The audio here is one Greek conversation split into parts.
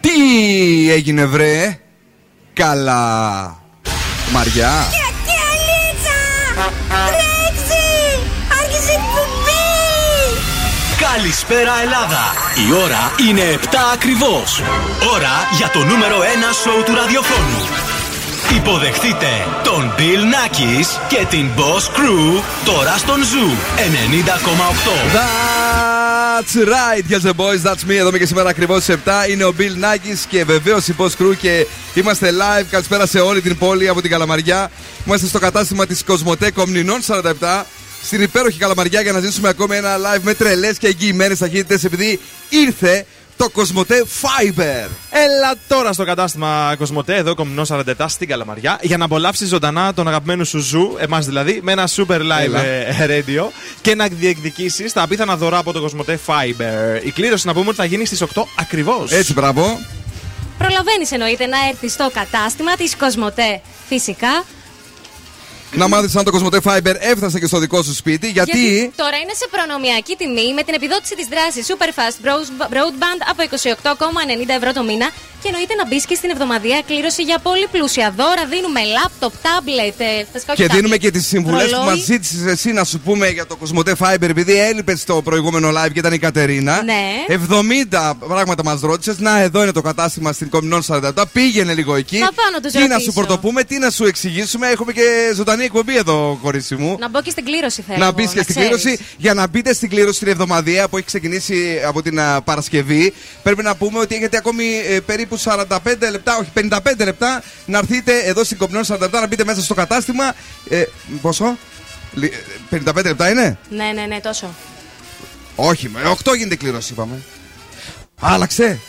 Τι έγινε βρε; Καλαμαριά Καλησπέρα Ελλάδα! Η ώρα είναι 7 ακριβώς. Ώρα για το νούμερο 1 σόου του ραδιοφώνου. Υποδεχτείτε τον Bill Nakis και την Boss Crew τώρα στον Zoo 90,8. That's right, yes the boys, that's me. Εδώ είμαι και σήμερα ακριβώς στις 7. Είναι ο Bill Nakis και βεβαίως η Boss Crew και είμαστε live. Καλησπέρα σε όλη την πόλη από την Καλαμαριά. Είμαστε στο κατάστημα της Cosmote Κομνηνών 47 στην υπέροχη Καλαμαριά για να ζήσουμε ακόμη ένα live με τρελές και εγγυημένες ταχύτητες επειδή ήρθε το Cosmote Fiber. Έλα τώρα στο κατάστημα Cosmote, εδώ Κομνηνών 47 στην Καλαμαριά, για να απολαύσεις ζωντανά τον αγαπημένο σου Zoo, εμάς δηλαδή, με ένα super live Έλα. ε, radio και να διεκδικήσεις τα απίθανα δωρά από το Κοσμοτέ Fiber. Η κλήρωση να πούμε ότι θα γίνει στις 8 ακριβώς. Έτσι, μπράβο. Προλαβαίνεις εννοείται να έρθεις στο κατάστημα της Κοσμοτέ. Φυσικά. Να μάθεις αν το Κοσμοτέ Fiber έφτασε και στο δικό σου σπίτι, γιατί. τώρα είναι σε προνομιακή τιμή με την επιδότηση της δράσης Superfast Bros- Broadband από 28,90 ευρώ το μήνα. Και εννοείται να μπεις και στην εβδομαδιαία κλήρωση για πολύ πλούσια δώρα. Δίνουμε λάπτοπ, τάμπλετ, ε, φυσικά όχι Και δίνουμε τάμπλετ, και τις συμβουλές που ρολόι. μα ζήτησες εσύ να σου πούμε για το Κοσμοτέ Fiber, επειδή έλειπε στο προηγούμενο live και ήταν η Κατερίνα. Ναι. 70 πράγματα μας ρώτησες. Να, εδώ είναι το κατάστημα στην Κομινών 47. Πήγαινε λίγο εκεί. Θα πάω να τους Τι να ρωτήσω. σου πρωτοπούμε, τι να σου εξηγήσουμε. Έχουμε και ζωντανή εκπομπή εδώ, κορίτσι μου. Να μπω και στην κλήρωση θέλω. να εγώ, μπεις και στην ξέρεις. κλήρωση. Για να μπείτε στην κλήρωση την εβδομαδία που έχει ξεκινήσει από την α, Παρασκευή, πρέπει να πούμε ότι έχετε ακόμη ε, περίπου 45 λεπτά, όχι 55 λεπτά, να έρθετε εδώ στην Κομνηνών 47 να μπείτε μέσα στο κατάστημα. Ε, πόσο; Λι- ε, 55 λεπτά είναι; Ναι, ναι, ναι, τόσο. Όχι, με 8 γίνεται η κλήρωση, είπαμε. Άλλαξε.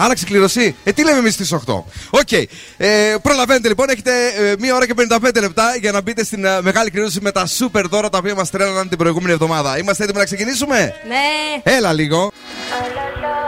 Άλλαξε η κλήρωση. Ε, τι λέμε εμείς στις 8. Οκ. Ε, προλαβαίνετε λοιπόν, έχετε ε, μία ώρα και 55 λεπτά για να μπείτε στην ε, μεγάλη κλήρωση με τα super δώρα τα οποία μας τρέλαναν την προηγούμενη εβδομάδα. Είμαστε έτοιμοι να ξεκινήσουμε; Ναι. Έλα λίγο. People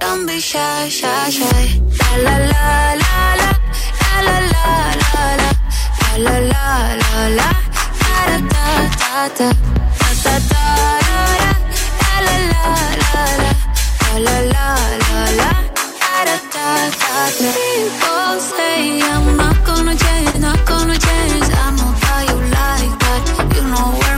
Don't be shy, shy, shy. La la la la la la la la la la la la la la da da da da da da da da la la la la la la la la da da da da. People say I'm not gonna change, not gonna change. I know that you like that. You know where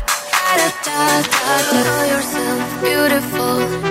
da da da da yourself beautiful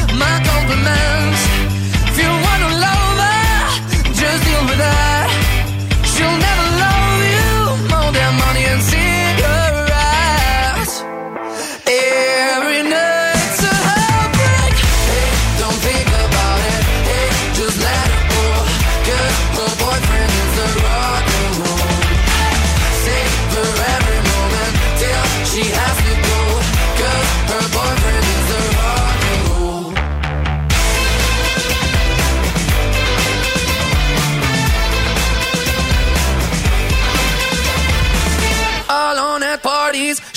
My compliments. If you wanna love her, just deal with her.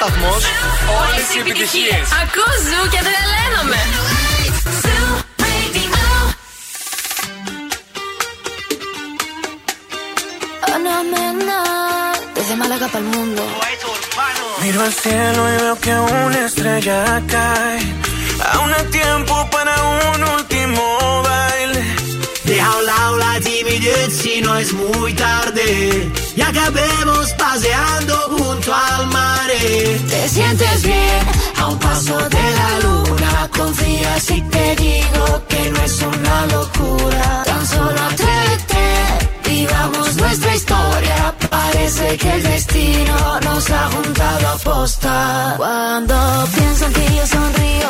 σταθμό, όλε οι επιτυχίε. Ακούς ζου και τρελαίνομαι. Ana Mena, desde Málaga para el mundo. Miro al cielo y veo que una estrella cae. Aún hay tiempo para un último baile. Deja a un lado la timidez si no es muy tarde. Y acabemos paseando junto al mar. Te sientes bien a un paso de la luna. Confía si te digo que no es una locura. Tan solo atrévete, vivamos nuestra historia. Parece que el destino nos ha juntado a posta. Cuando pienso en ti yo sonrío,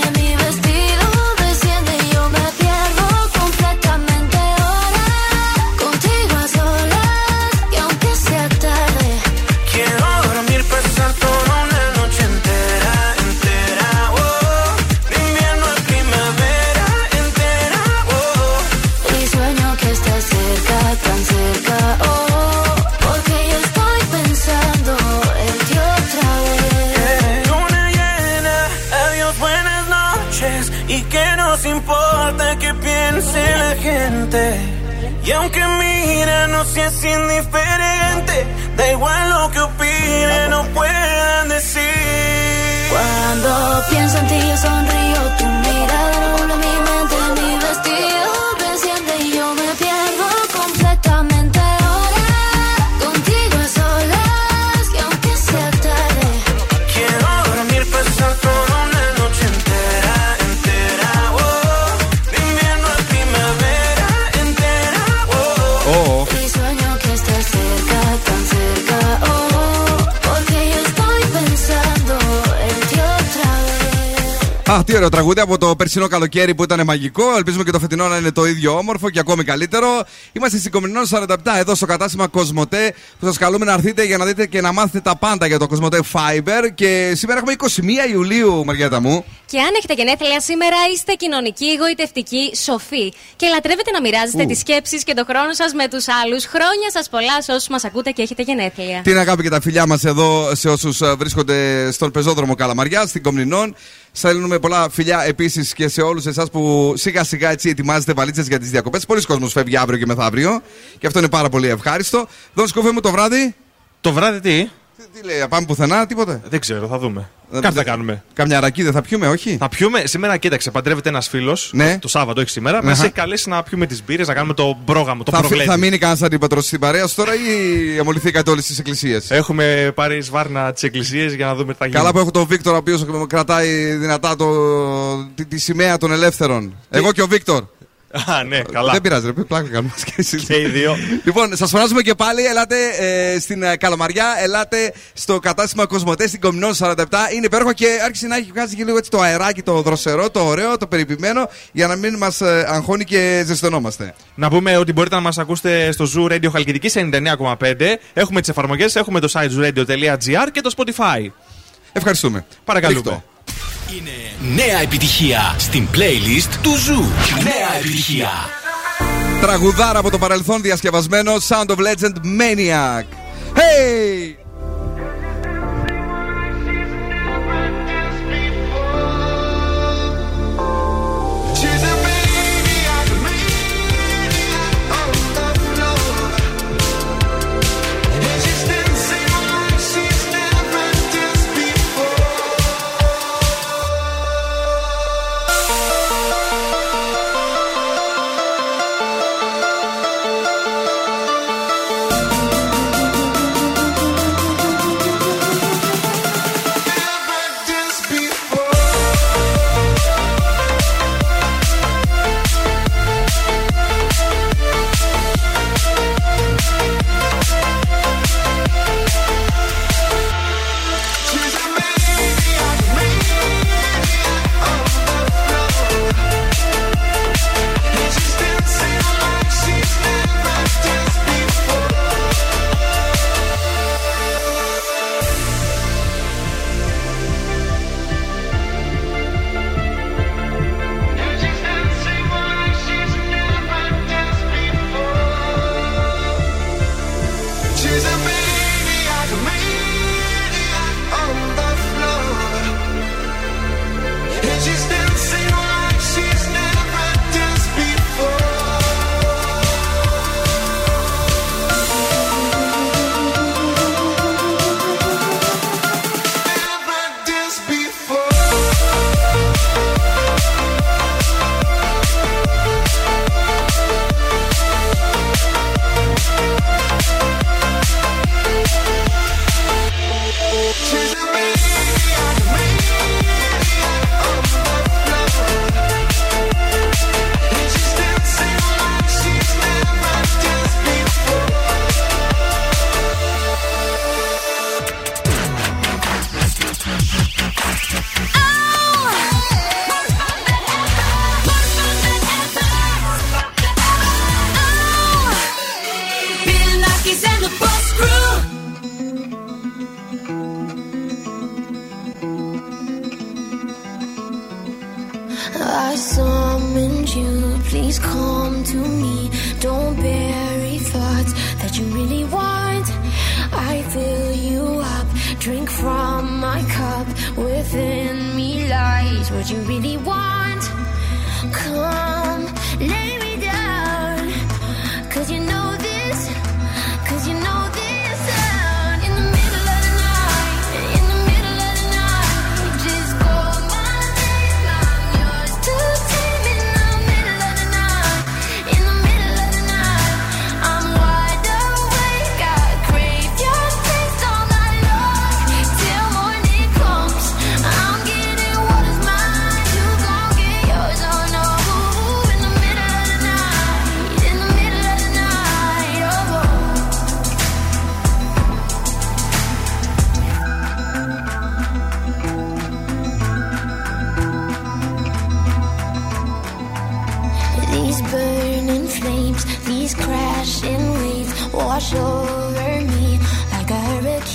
aunque mira, no seas indiferente. Da igual lo que opinen, no puedan decir. Cuando pienso en ti yo sonrío, Αχ, τι ωραίο τραγούδι από το περσινό καλοκαίρι που ήταν μαγικό. Ελπίζουμε και το φετινό να είναι το ίδιο όμορφο και ακόμη καλύτερο. Είμαστε στην Κομινόν 47 εδώ στο κατάστημα Κοσμοτέ που σας καλούμε να έρθετε για να δείτε και να μάθετε τα πάντα για το Κοσμοτέ Fiber. Και σήμερα έχουμε 21 Ιουλίου, Μαριέτα μου. Και αν έχετε γενέθλια σήμερα, είστε κοινωνικοί, γοητευτικοί, σοφοί. Και λατρεύετε να μοιράζεστε Ου. τις σκέψεις και το χρόνο σας με τους άλλους. Χρόνια σας πολλά σε όσους μας ακούτε και έχετε γενέθλια. Την αγάπη και τα φιλιά μας εδώ σε όσους βρίσκονται στον πεζόδρομο Καλαμαριά, στην Κομνηνών. Στέλνουμε πολλά φιλιά επίσης και σε όλους εσάς που σιγά σιγά έτσι ετοιμάζετε βαλίτσες για τις διακοπές. Πολλοί κόσμοι φεύγει αύριο και μεθαύριο. Και αυτό είναι πάρα πολύ ευχάριστο. Δον σκοφέ μου το βράδυ; Το βράδυ τι; Τι λέει, πάμε πουθενά, τίποτε; Δεν ξέρω, θα δούμε. Ε, Κάτι θα δε- κάνουμε. Καμιά ρακή δεν θα πιούμε, όχι; Θα πιούμε. Σήμερα, κοίταξε, παντρεύεται ένας φίλος. Ναι. Το Σάββατο, όχι σήμερα. Μας Αχα. έχει καλέσει να πιούμε τις μπύρες, να κάνουμε το πρόγραμμα, το Θα, φυ- προβλέτη. θα μείνει κανένας αντίπατρος στην παρέα σου τώρα ή αμολυθήκατε όλες τις εκκλησίες; Έχουμε πάρει σβάρνα τις εκκλησίες για να δούμε τι θα γίνει. Καλά που έχω τον Βίκτορ ο οποίος κρατάει δυνατά το, τη, τη σημαία των ελεύθερων. Εγώ και ο Βίκτορ. Α, ναι, καλά. Δεν πειράζει, ρε, πλάκα κάνουμε και εσείς. Και οι δύο. Λοιπόν, σας φωνάζουμε και πάλι. Ελάτε ε, στην ε, Καλαμαριά, ελάτε στο κατάστημα Κοσμοτέ στην Κομινόν 47. Είναι υπέροχο και άρχισε να έχει βγάζει και λίγο έτσι το αεράκι, το δροσερό, το ωραίο, το περιποιημένο, για να μην μας αγχώνει και ζεσθενόμαστε. Να πούμε ότι μπορείτε να μας ακούσετε στο Zoo Radio Χαλκιδικής 99,5. Έχουμε τις εφαρμογές, έχουμε το site zooradio.gr και το Spotify. Ευχαριστούμε. Παρακαλούμε. Ρίχ' το. Νέα επιτυχία στην playlist του Zoo. Νέα επιτυχία. Τραγουδάρα από το παρελθόν διασκευασμένο Sound of Legend Maniac. Hey!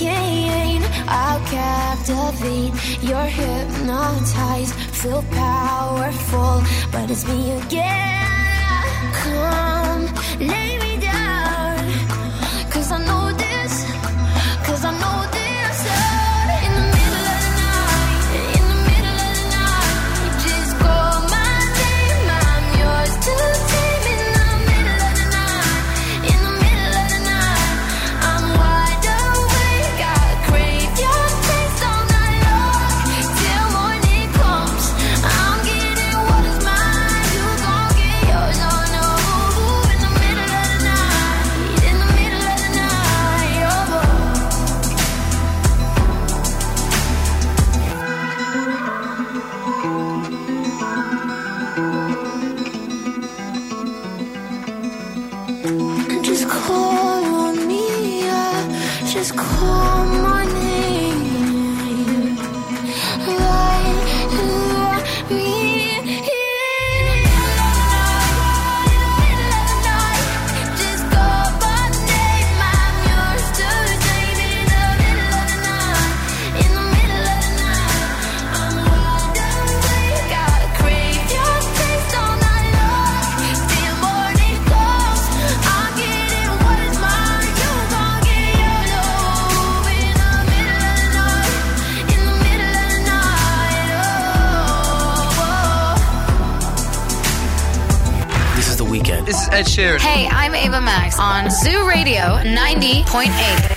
Hurricane. I'll captivate. You're hypnotized, feel powerful, but it's me again. Come, me Ed Sheeran. Hey, I'm Ava Max on Zoo Radio 90.8.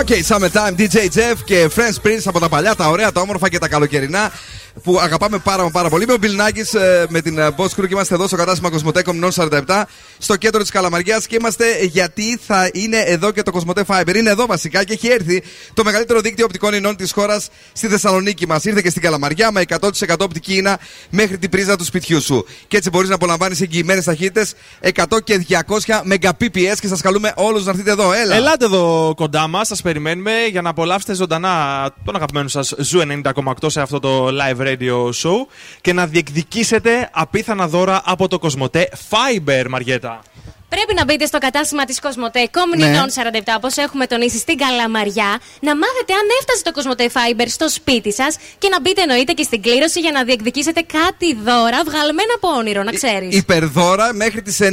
Okay, Summertime, DJ Jeff και Friends Prince από τα παλιά, τα ωραία, τα όμορφα και τα καλοκαιρινά. Που αγαπάμε πάρα, μα πάρα πολύ. Είμαι ο Bill Nackis, ε, με την ε, Boss Crew και είμαστε εδώ στο κατάστημα Κοσμοτέκομ Non 47 στο κέντρο της Καλαμαριάς και είμαστε γιατί θα είναι εδώ και το Κοσμοτέ Fiber. Είναι εδώ βασικά και έχει έρθει το μεγαλύτερο δίκτυο οπτικών ινών της χώρας στη Θεσσαλονίκη μας. Ήρθε και στην Καλαμαριά με 100% οπτική ίνα μέχρι την πρίζα του σπιτιού σου. Και έτσι μπορείς να απολαμβάνεις εγγυημένες ταχύτητες 100 και 200 Mbps και σας καλούμε όλους να έρθετε εδώ. Έλα. Ελάτε εδώ κοντά μας, σας περιμένουμε για να απολαύσετε ζωντανά τον αγαπημένο σας Zoo 90,8 σε αυτό το live radio show και να διεκδικήσετε απίθανα δώρα από το Cosmote Fiber, Μαριέτα. Πρέπει να μπείτε στο κατάστημα της Cosmote Ναι. Κομνηνών 47, όπως έχουμε τονίσει στην Καλαμαριά, να μάθετε αν έφτασε το Cosmote Fiber στο σπίτι σας και να μπείτε εννοείται και στην κλήρωση για να διεκδικήσετε κάτι δώρα βγαλμένα από όνειρο, να ξέρεις. Υπερδώρα μέχρι τις 9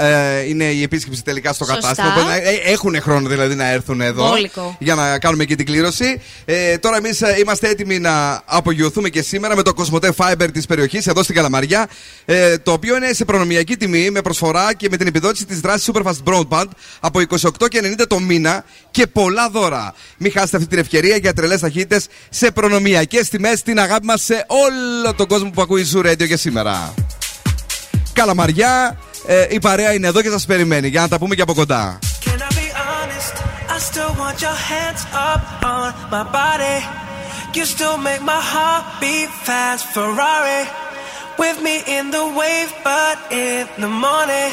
ε, είναι η επίσκεψη τελικά στο Σωστά. κατάστημα. Οπότε, ε, έχουν χρόνο δηλαδή να έρθουν εδώ Μπόλικο. για να κάνουμε και την κλήρωση. Ε, τώρα εμείς είμαστε έτοιμοι να απογειωθούμε και σήμερα με το Κοσμοτέ Fiber της περιοχής εδώ στην Καλαμαριά. Ε, το οποίο είναι σε προνομιακή τιμή με προσφορά και με την επιδότηση της δράσης Superfast Broadband από 28 και 90 το μήνα και πολλά δώρα. Μην χάσετε αυτή την ευκαιρία για τρελές ταχύτητες σε προνομιακές τιμές. Την αγάπη μας σε όλο τον κόσμο που ακούει Zoo Radio και σήμερα. Καλαμαριά, ε, η παρέα είναι εδώ και σας περιμένει για να τα πούμε και από κοντά. Can I be honest? I still want your hands up on my body. You still make my heart beat fast. Ferrari with me in the wave, but in the morning.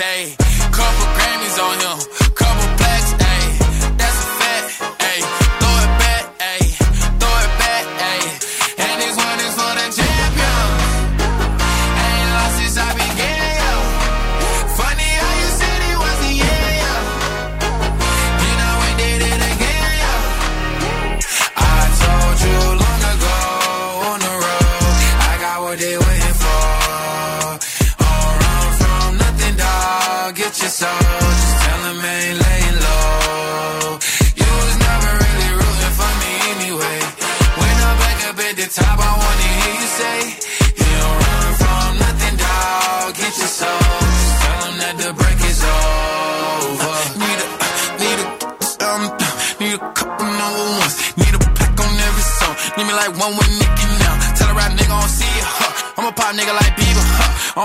ayy, couple Grammys on him,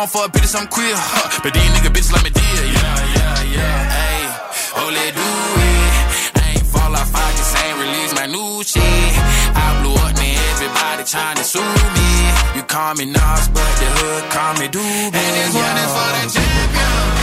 I don't fuck bitches, I'm queer, huh? But these nigga bitches like me deal. yeah, yeah, yeah. Hey, oh, let do it. I ain't fall off, I just ain't release my new shit. I blew up, man, everybody trying to sue me. You call me Nas, but the hood call me Doobie. And this one is for the champion.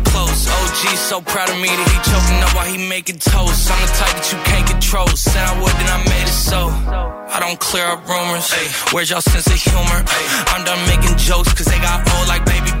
close. OG so proud of me that he choking up while he making toast. I'm the type that you can't control. Said I would, then I made it so. I don't clear up rumors. Where's y'all sense of humor? I'm done making jokes, cause they got old like baby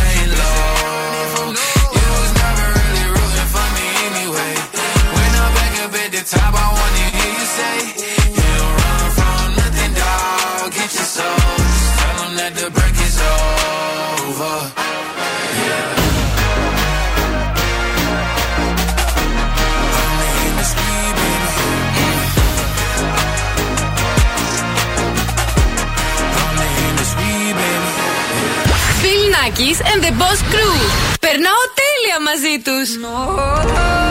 say, You don't run from nothing, dog. Get your soul. Just tell 'em that the break is over. Yeah. Bill Nackis and the Boss Crew. Περνάω τέλεια μαζί τους. Only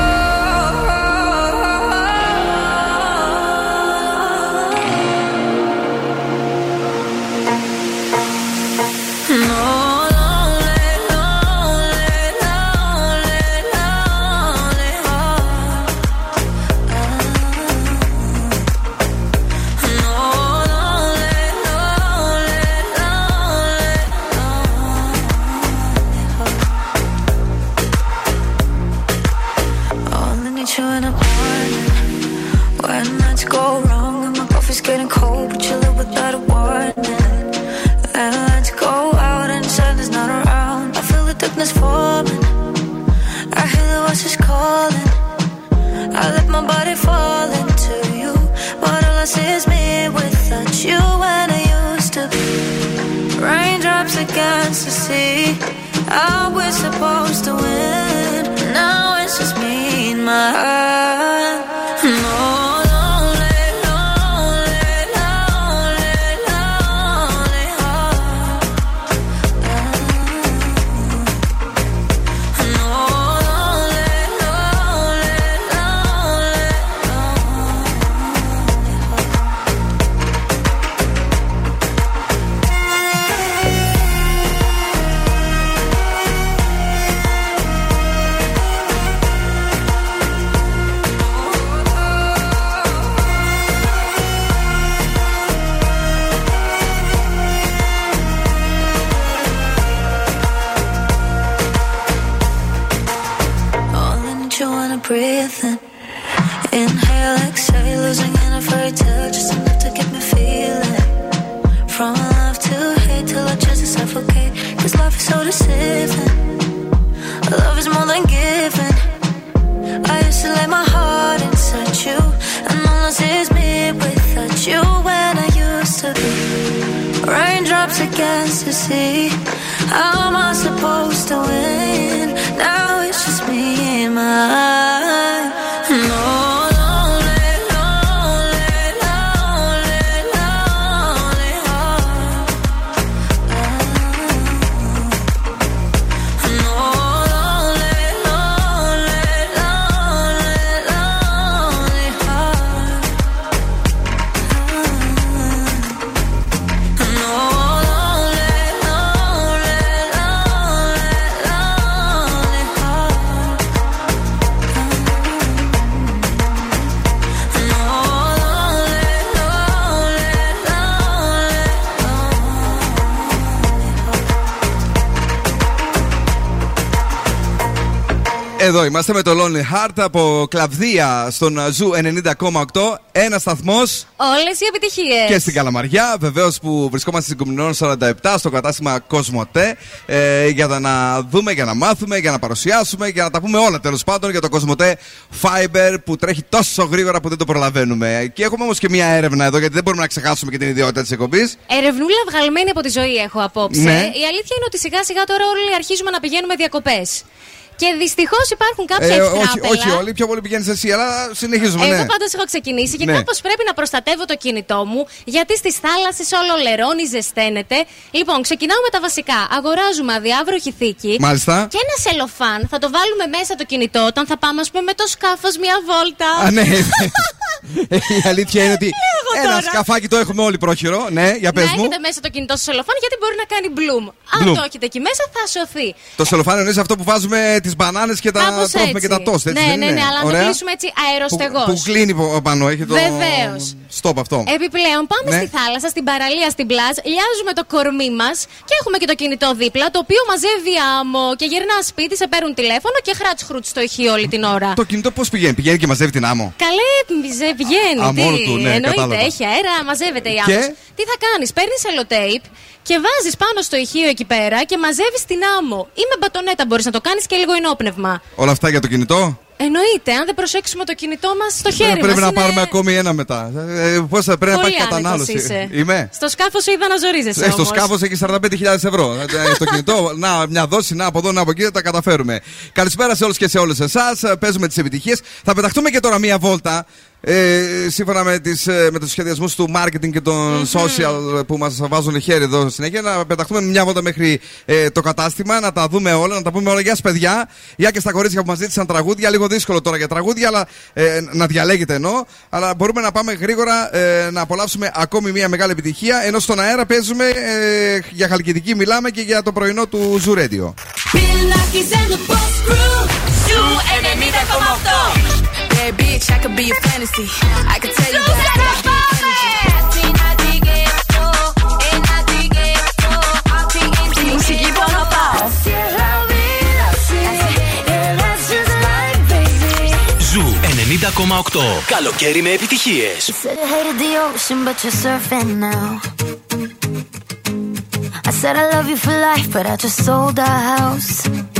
Oh. Εδώ είμαστε με το Lonely Heart από Κλαυδία στον Zoo 90,8. Ένας σταθμός Όλες οι επιτυχίες. και στην Καλαμαριά. Βεβαίως που βρισκόμαστε στην Κομνηνών 47 στο κατάστημα Cosmote. Ε, για να δούμε, για να μάθουμε, για να παρουσιάσουμε, για να τα πούμε όλα τέλος πάντων για το Cosmote Fiber που τρέχει τόσο γρήγορα που δεν το προλαβαίνουμε. Και έχουμε όμως και μια έρευνα εδώ γιατί δεν μπορούμε να ξεχάσουμε και την ιδιότητα της εκπομπής. Ερευνούλα βγαλμένη από τη ζωή έχω απόψε. Ναι. Η αλήθεια είναι ότι σιγά σιγά τώρα όλοι αρχίζουμε να πηγαίνουμε διακοπές. Και δυστυχώς υπάρχουν κάποια Ε, όχι, ευτράπελα. όχι όλοι, πιο πολύ πηγαίνεις εσύ, αλλά συνεχίζουμε. Εγώ ναι. πάντως έχω ξεκινήσει και Ναι. κάπως πρέπει να προστατεύω το κινητό μου, γιατί στις θάλασσες όλο λερώνει, ζεσταίνεται. Λοιπόν, ξεκινάω με τα βασικά. Αγοράζουμε αδιάβροχη θήκη. Μάλιστα. Και ένα σελοφάν θα το βάλουμε μέσα το κινητό όταν θα πάμε, ας πούμε, με το σκάφος μια βόλτα. Α, ναι. Ε, Η αλήθεια είναι ότι Λέγω ένα τώρα. σκαφάκι το έχουμε όλοι πρόχειρο. Ναι, για πες να μου. έχετε μέσα το κινητό στο σελοφάν γιατί μπορεί να κάνει bloom. Αν Bloom. το έχετε εκεί μέσα θα σωθεί. Το σελοφάνι είναι αυτό που βάζουμε τι μπανάνες και τα Κάπως τρώμε έτσι. και τα τόστ. Έτσι, ναι, δεν ναι, είναι; ναι, αλλά να το Ωραία. κλείσουμε έτσι αεροστεγός. Που, που κλείνει πο- πάνω, έχει το. Βεβαίως. Στοπ αυτό. Επιπλέον, πάμε Ναι. στη θάλασσα, στην παραλία, στην πλάζ, λιάζουμε το κορμί μας και έχουμε και το κινητό δίπλα, το οποίο μαζεύει άμμο και γυρνά σπίτι, σε παίρνουν τηλέφωνο και χράτ χρούτ στο ηχείο όλη την ώρα. Το κινητό πώς πηγαίνει, πηγαίνει και μαζεύει την άμμο; Καλέ, μιζε, πηγαίνει. Α, τι, μόνο του, ναι, εννοείται, κατάλαβα. έχει αέρα, μαζεύεται η Και; άμμος. Τι θα κάνεις, παίρνεις σελοτέιπ και βάζεις πάνω στο ηχείο εκεί πέρα και μαζεύεις την άμμο. Ή με μπατονέτα μπορείς να το κάνεις και λίγο ενόπνευμα. Όλα αυτά για το κινητό; Εννοείται, αν δεν προσέξουμε το κινητό μας στο χέρι Ε, μας, πρέπει να είναι- πάρουμε ακόμη ένα μετά. Ε, Πώς θα πρέπει να Πολύ υπάρχει άνετος κατανάλωση. είσαι. Είμαι. Στο σκάφος σου είδα να ζορίζεσαι. Ε, στο όμως. σκάφος έχει 45.000 ευρώ. Ε, το κινητό, να, μια δόση, να από εδώ, να από εκεί, τα καταφέρουμε. Καλησπέρα σε όλους και σε όλες εσάς. Παίζουμε τις επιτυχίες. Θα πεταχτούμε και τώρα μία βόλτα. Ε, σύμφωνα με, τις, ε, με τους σχεδιασμούς του marketing και των social που μας βάζουν χέρι εδώ συνέχεια να πεταχτούμε μια βόλτα μέχρι ε, το κατάστημα να τα δούμε όλα, να τα πούμε όλα. Γεια σας παιδιά. Γεια και στα κορίτσια που μας ζήτησαν τραγούδια. Λίγο δύσκολο τώρα για τραγούδια αλλά ε, να διαλέγετε ενώ αλλά μπορούμε να πάμε γρήγορα ε, να απολαύσουμε ακόμη μια μεγάλη επιτυχία. Ενώ στον αέρα παίζουμε ε, για χαλκιδική μιλάμε και για το πρωινό του Zoo Radio. Bill Nackis and the Boss Crew. Ζου 90,8. Bad bitch, I could be a fantasy. I could tell you that I got Τη μουσική που αγαπάω. Ζου 90,8. Καλοκαίρι με επιτυχίες. You said you hated the ocean, but you're surfing now. I said I love you for life, but I just sold our house.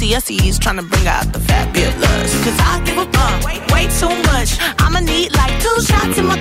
CSE's trying to bring out the fabulous. Cause I give a fuck, wait, way too much. I'ma need like two shots in my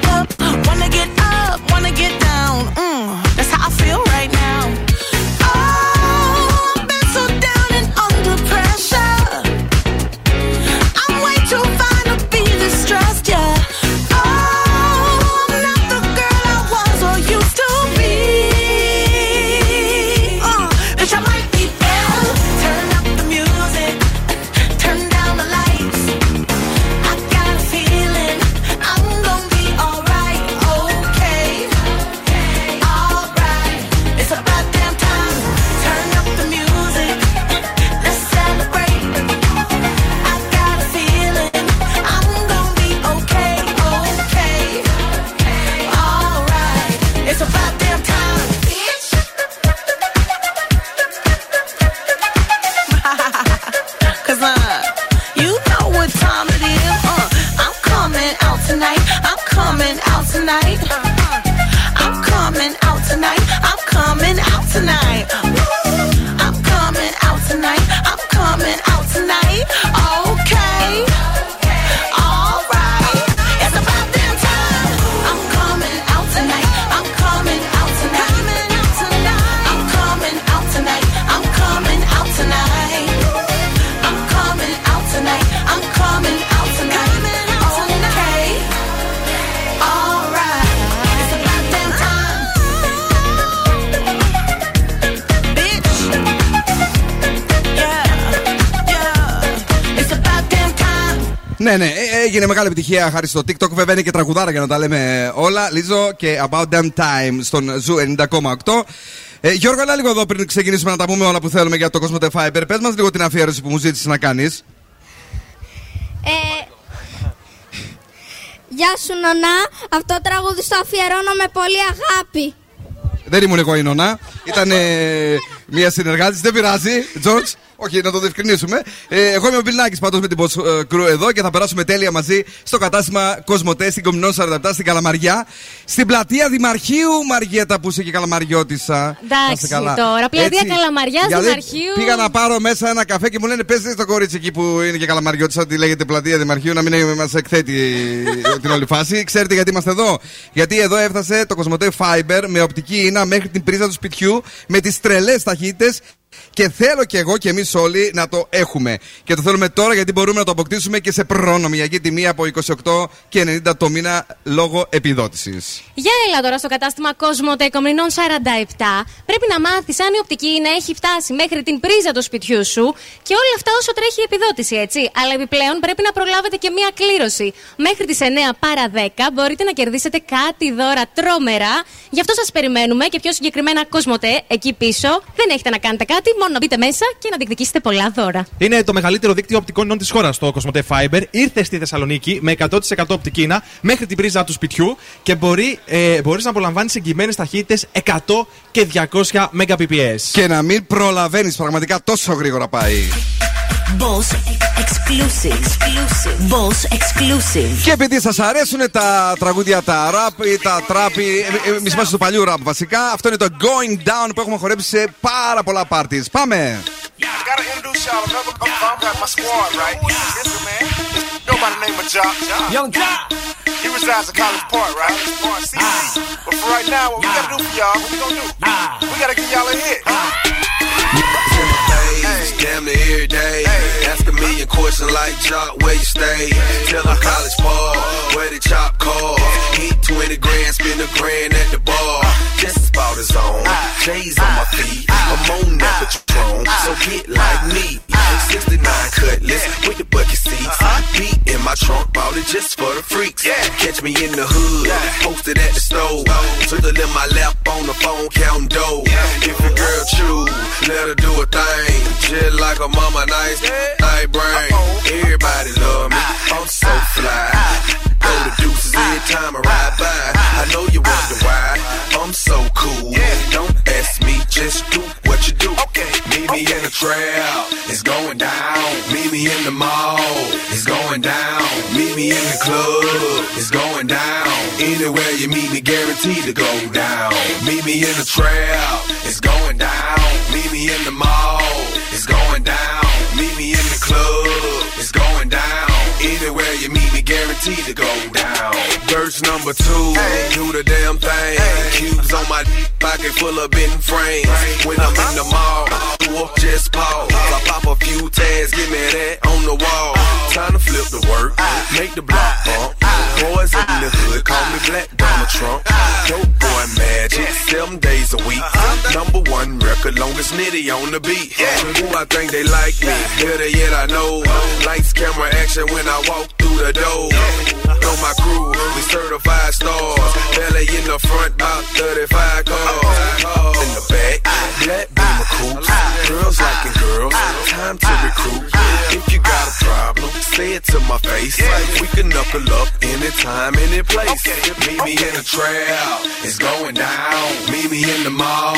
έγινε μεγάλη επιτυχία χάρη στο TikTok. Βέβαια είναι και τραγουδάρα για να τα λέμε όλα. Λίζο και About Damn Time στον Zoo 90,8. Ε, Γιώργο, έλα λίγο εδώ πριν ξεκινήσουμε να τα πούμε όλα που θέλουμε για το Cosmote Fiber. Πες μας λίγο την αφιέρωση που μου ζήτησες να κάνεις. Ε, Γεια σου Νονά, αυτό το τραγούδι στο αφιερώνω με πολύ αγάπη. Δεν ήμουν εγώ η Νονά. Ήταν μια συνεργάτης. Δεν πειράζει, George. Όχι, να το διευκρινίσουμε. Ε, εγώ είμαι ο Μπιλνάκης πάντως με την Boss ε, Crew εδώ και θα περάσουμε τέλεια μαζί στο κατάστημα Κοσμοτέ στην Κομινό 47 στην Καλαμαριά. Στην πλατεία Δημαρχείου Μαριέτα που είσαι και Καλαμαριώτησα. Εντάξει τώρα. Πλατεία Καλαμαριά Δημαρχείου. Πήγα να πάρω μέσα ένα καφέ και μου λένε πες στο κορίτσι εκεί που είναι και Καλαμαριώτησα ότι λέγεται πλατεία Δημαρχείου να μην μας εκθέτει την όλη φάση. Ξέρετε γιατί είμαστε εδώ; Γιατί εδώ έφτασε το Κοσμοτέ Fiber με οπτική ίνα μέχρι την πρίζα του σπιτιού με τις τρελές ταχύτητες και θέλω και εγώ και εμείς όλοι να το έχουμε. Και το θέλουμε τώρα γιατί μπορούμε να το αποκτήσουμε και σε προνομιακή τιμή από 28 και 90 το μήνα λόγω επιδότησης. Για έλα τώρα στο κατάστημα Cosmote Κομρινών 47. Πρέπει να μάθεις αν η οπτική να έχει φτάσει μέχρι την πρίζα του σπιτιού σου και όλα αυτά όσο τρέχει η επιδότηση, έτσι. Αλλά επιπλέον πρέπει να προλάβετε και μία κλήρωση. Μέχρι τις 9 παρα 10 μπορείτε να κερδίσετε κάτι δώρα τρόμερα. Γι' αυτό σας περιμένουμε και πιο συγκεκριμένα Cosmote εκεί πίσω. Δεν έχετε να κάνετε κάτι, μόνο να μπείτε μέσα και να διεκδικήσετε πολλά δώρα. Είναι το μεγαλύτερο δίκτυο οπτικών ινών της χώρας το Cosmote Fiber. Ήρθε στη Θεσσαλονίκη με 100% οπτικίνα μέχρι την πρίζα του σπιτιού και μπορεί ε, μπορείς να απολαμβάνεις εγγυημένες ταχύτητες 100 και 200 Mbps. Και να μην προλαβαίνεις, πραγματικά τόσο γρήγορα πάει. Boss exclusive. exclusive. Boss exclusive. Και επειδή σα αρέσουν τα τραγούδια, τα rap ή τα trap, εμεί είμαστε του παλιού rap βασικά. Αυτό είναι το Going Down που έχουμε χορέψει σε πάρα πολλά parties. Πάμε! Gotta introduce y'all another I'm, I'm got my squad, right? Listen, man. Go by the name of Jock. Young Jock. He resides in College Park, right? Park C. But for right now, what we gotta do for y'all, what we gonna do? We gotta give y'all a hit. Damn near every day. Ask me a question like Jock, where you stay? Tell them college ball, where the chop call. Eat 20 grand, spend a grand at the bar. Just about his own. J's on my feet. I'm on that patron. So get like me. 69 cutlass with the bucket seats. Beat in my trunk, bought it just for the freaks. Catch me in the hood, posted at the stove. Twiddle in my lap on the phone, counting dough. If your girl choose, let her do a thing. Just like a mama, nice, nice brain. Everybody love me, I'm so fly. Throw the deuces every time I ride by. I know you wonder why I'm so cool. Don't ask me, just do what you do. Meet me in the trail, it's going down. Meet me in the mall, it's going down. Meet me in the club, it's going down. Anywhere you meet me, guaranteed to go down. Meet me in the trail, it's going to go down. Verse number two, do the damn thing. Cubes on my pocket full of bent frames. When I'm in the mall, walk just pause. I pop a few tags, give me that on the wall. Time to flip the work, make the block bump. Boys in the hood, call me Black Donald Trump. Dope boy magic, seven days a week. Number one record, longest nitty on the beat. Who I think they like me, better yet I know. Lights, camera, action when I walk through the door. Know my crew, we certified stars. Belly in the front, about 35 cars. In the back, black beamer coops. Girls liking girls, time to recruit. If you got a problem, say it to my face. We can knuckle up anytime, any place. Meet me in the trail, it's going down. Meet me in the mall,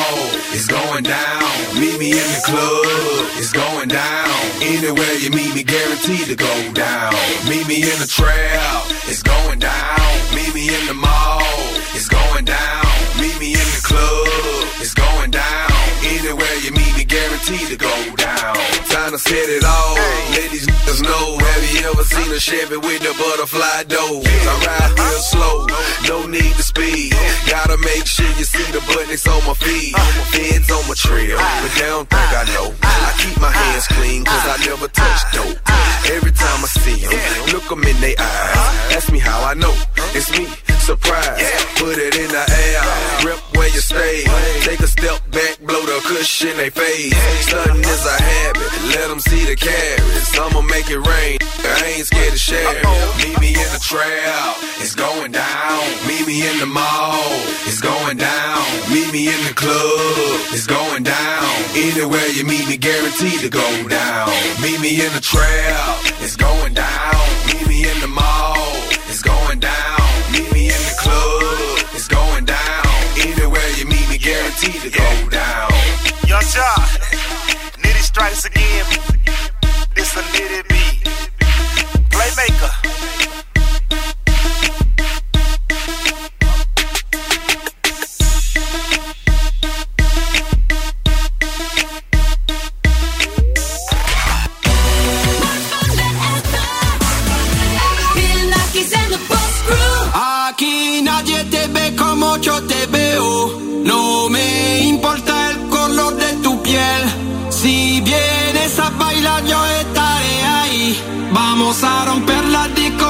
it's going down. Meet me in the club, it's going down. Anywhere you meet me, guaranteed to go down. Meet me in the trail, it's going down. Meet me in the mall, it's going down. Meet me in the club, it's going down. Anywhere you meet me, guaranteed to go down. Time to set it all. Ladies niggas know. Have you ever seen a Chevy with the butterfly doors? I ride real slow, no need to speed. Gotta make sure you see the buttons on my feet. Feds on my trail, but they don't think I know. I keep my hands clean, cause I never touch dope. Every time I see them, look them in their eyes. Ask me how I know. It's me, surprise. Put it in the air, rip where you stay. Take a step back, blow the cushion they face. Stunting is a habit, let them see the carrots. I'ma make it rain, I ain't scared to share. Meet me in the trap, it's going down. Meet me in the mall, it's going down. Meet me in the club, it's going down. Anywhere you meet me, guaranteed to go down. Meet me in the trap, it's going down. Meet me in the mall, it's going down. Meet me in the club, it's going down. Anywhere you meet me, guaranteed to go down. Nitty strikes again. This a Nitty beat. Playmaker. Yo estaré ahí. Vamos a romper la disco,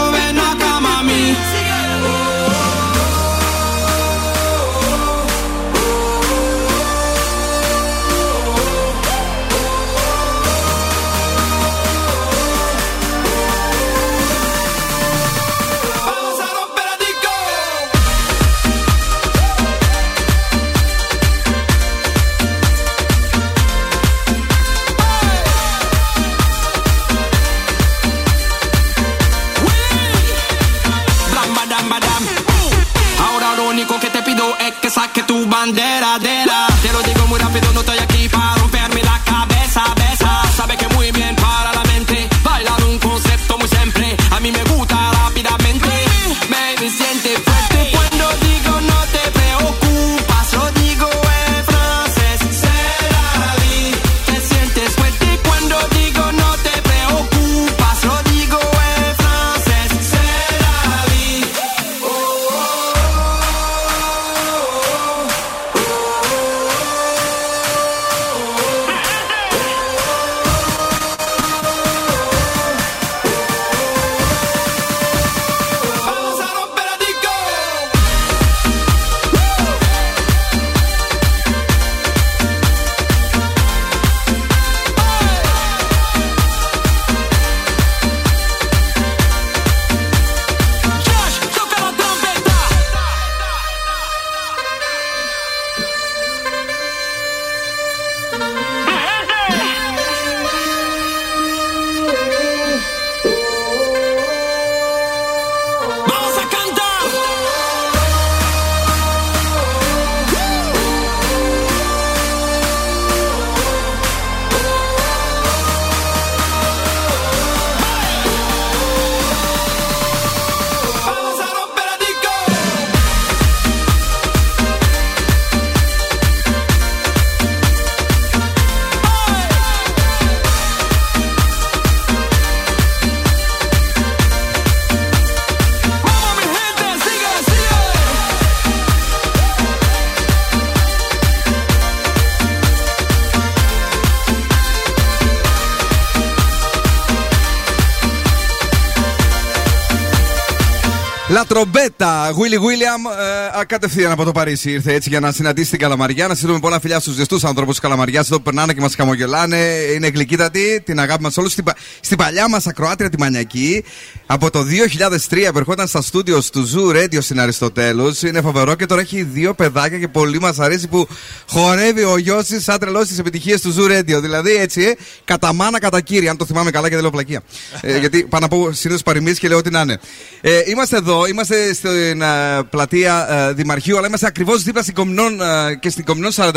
Λατρομπέτα, Willy William, ε, α, κατευθείαν από το Παρίσι ήρθε έτσι για να συναντήσει την Καλαμαριά. Να στείλουμε πολλά φιλιά στους ζεστούς άνθρωπου της Καλαμαριάς εδώ που περνάνε και μας χαμογελάνε. Είναι γλυκύτατοι, την αγάπη μας όλους. Στην, πα- στην παλιά μας ακροάτρια τη Μανιακή, από το 2003 επερχόταν στα στούντιο του Zoo Radio στην Αριστοτέλους. Είναι φοβερό και τώρα έχει δύο παιδάκια και πολύ μας αρέσει που χορεύει ο γιος της σαν τρελός στις επιτυχίες του Zoo Radio. Δηλαδή έτσι, ε, κατά μάνα κατά κύρια, αν το θυμάμαι καλά και δεν λέω πλακία. ε, γιατί πάνω να πω συνήθως παροιμίες και λέω ό,τι να είναι. Ε, είμαστε εδώ, είμαστε στην ε, πλατεία ε, Δημαρχείου, αλλά είμαστε ακριβώς δίπλα στην Κομινόν ε, και στην Κομινόν 47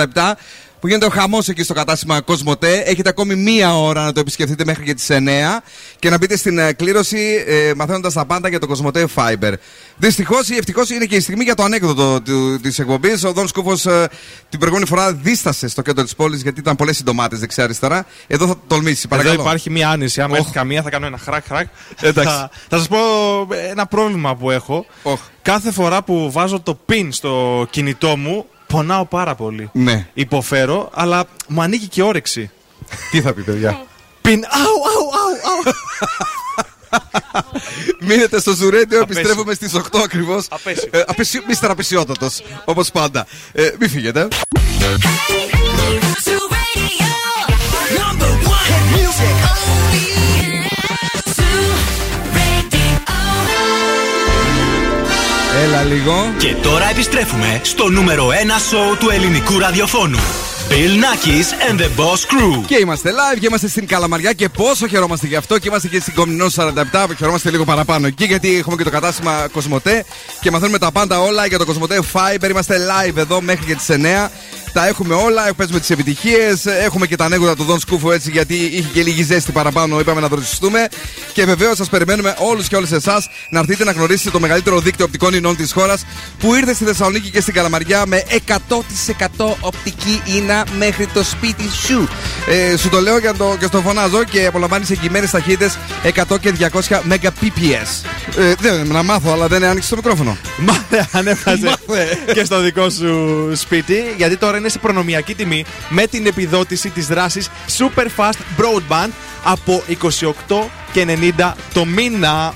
που γίνεται ο χαμός εκεί στο κατάστημα Κοσμοτέ. Έχετε ακόμη μία ώρα να το επισκεφτείτε μέχρι και τις 9 και να μπείτε στην ε, κλήρωση ε, μαθαίνοντας τα πάντα για το Κοσμοτέ Fiber. Δυστυχώς ή ευτυχώς είναι και η στιγμή για το ανέκδοτο της εκπομπής. Ο Δόν Σκούφος ε, την προηγούμενη φορά δίστασε στο κέντρο της πόλης γιατί ήταν πολλές συντομάτες δεξιά-αριστερά. Εδώ θα τολμήσεις, παρακαλώ. Εδώ υπάρχει μία άνηση. Άμα έχει καμία, θα κάνω ένα χρακ χρακ. Εντάξει. θα, θα σας πω ένα πρόβλημα που έχω. Κάθε φορά που βάζω το pin στο κινητό μου, πονάω πάρα πολύ. Ναι. Υποφέρω, αλλά μου ανήκει και όρεξη. Τι θα πει, παιδιά; Pin. Αου, αου, αου, αου. Μείνετε στο Ζουρέντιο, Απέσιο. επιστρέφουμε στις 8 ακριβώς. Απέσιο. Ε, απεσιο, μίστερ απεσιότατος, όπως πάντα. Ε, μην φύγετε. Έλα λίγο. Και τώρα επιστρέφουμε στο νούμερο 1 σοου του ελληνικού ραδιοφώνου. Bill Nackis and the Boss Crew. Και είμαστε live και είμαστε στην Καλαμαριά και πόσο χαιρόμαστε γι' αυτό. Και είμαστε και στην Κομινό 47 που χαιρόμαστε λίγο παραπάνω εκεί γιατί έχουμε και το κατάστημα Κοσμοτέ και μαθαίνουμε τα πάντα όλα για το Κοσμοτέ Fiber. Είμαστε live εδώ μέχρι και τις 9. Τα έχουμε όλα, παίζουμε τις επιτυχίες. Έχουμε και τα ανέκδοτα του Δον Σκούφου έτσι γιατί είχε και λίγη ζέστη παραπάνω. Είπαμε να δροσιστούμε. Και βεβαίως σας περιμένουμε όλους και όλες εσάς να έρθετε να γνωρίσετε το μεγαλύτερο δίκτυο οπτικών ινών της χώρας που ήρθε στη Θεσσαλονίκη και στην Καλαμαριά με 100% οπτική ίνα μέχρι το σπίτι σου. Ε, σου το λέω και το, και στο φωνάζω και απολαμβάνεις εγγυημένες ταχύτητες 100 και 200 Mbps. Ε, δεν να μάθω, αλλά δεν άνοιξε το μικρόφωνο. Μάθε, ανέβαζε και στο δικό σου σπίτι, γιατί τώρα είναι σε προνομιακή τιμή με την επιδότηση της δράσης Super Fast Broadband από 28 και 90 το μήνα.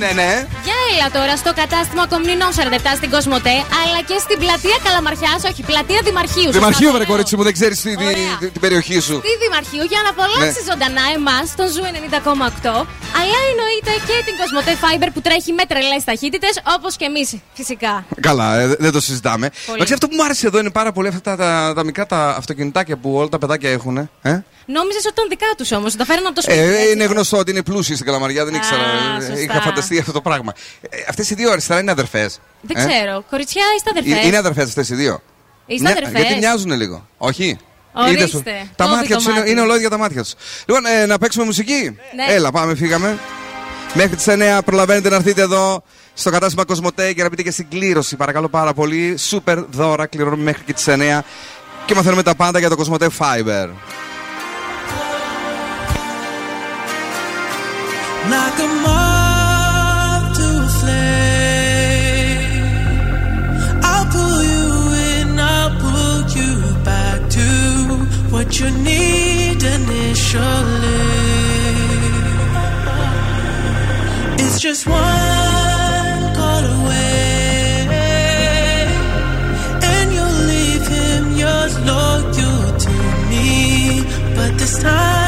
Ναι, ναι. Για έλα τώρα στο κατάστημα Κομνηνών 47 στην Κοσμοτέ, αλλά και στην πλατεία Καλαμαριά, όχι, πλατεία Δημαρχείου. Δημαρχείο, Σωστά, βρε το κορίτσι μου, δεν ξέρεις την, την, την περιοχή σου. Τη Δημαρχείου για να απολαύσεις Ναι. ζωντανά εμάς, τον Zoo 90,8. Αλλά εννοείται και την Cosmote Fiber που τρέχει με τρελές ταχύτητες, όπως και εμείς φυσικά. Καλά, ε, δεν το συζητάμε. Πολύ. Εντάξει, αυτό που μου άρεσε εδώ είναι πάρα πολύ αυτά τα, τα, τα μικρά τα αυτοκινητάκια που όλα τα παιδάκια έχουν. Ε; Νόμιζες ότι ήταν δικά τους όμως, τα φέρναν από το σπίτι. Ε, έτσι. είναι γνωστό ότι είναι πλούσιοι στην Καλαμαριά, δεν ήξερα. Ε, σωστά. Είχα φανταστεί αυτό το πράγμα. Ε, αυτές οι δύο αριστερά είναι αδερφές. Δεν ξέρω. Κορίτσια, είστε αδερφές; Είναι αδερφές αυτές οι δύο. Είστε αδερφές; Γιατί μοιάζουν λίγο. Όχι; Ορίστε. Είδες, Τα Κόβει μάτια το τους είναι, μάτι. είναι ολόιδια τα μάτια τους. Λοιπόν, ε, να παίξουμε μουσική; Ναι. Έλα, πάμε, φύγαμε. Μέχρι τις 9 προλαβαίνετε να έρθετε εδώ στο κατάστημα Κοσμοτέ και να μπείτε και στην κλήρωση. Παρακαλώ πάρα πολύ. Σούπερ δώρα κληρώνουμε μέχρι και τις 9 και μαθαίνουμε τα πάντα για το Κοσμοτέ Fiber. Like a moth to a flame. I'll pull you in, I'll pull you back to what you need initially. It's just one call away, and you'll leave him loyal to me. But this time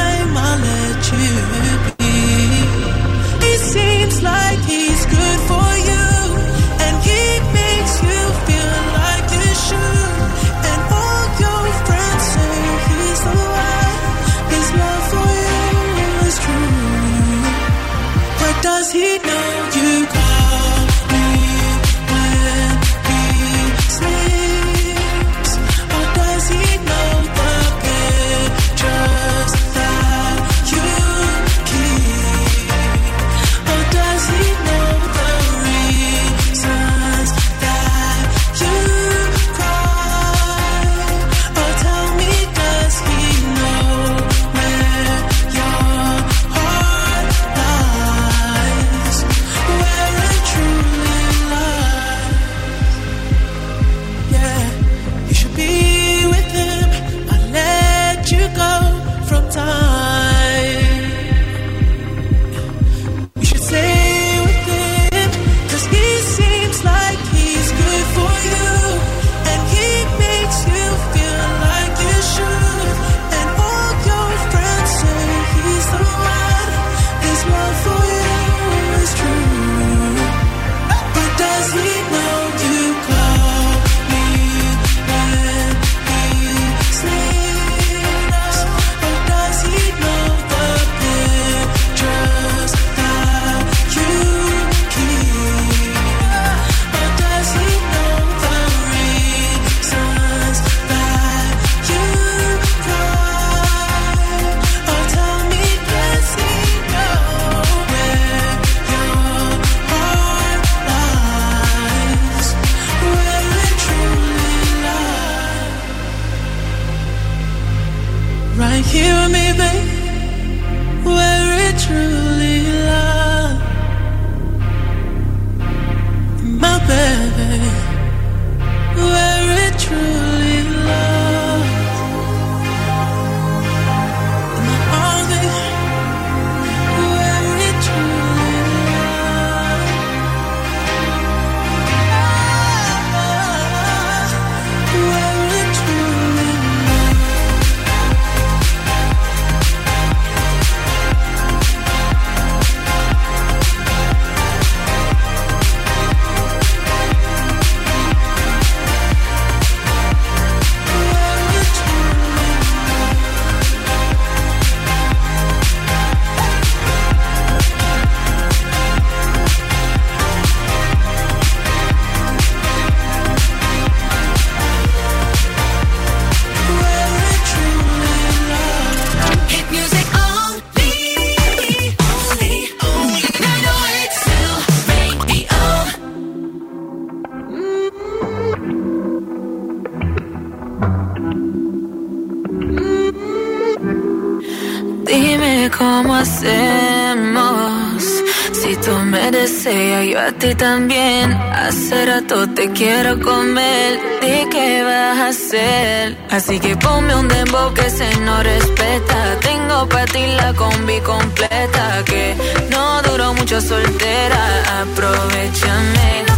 cómo hacemos. Si tú me deseas, yo a ti también. Hace rato te quiero comer. ¿De qué vas a hacer? Así que ponme un dembow que se no respeta. Tengo para ti la combi completa. Que no duró mucho soltera. Aprovechame.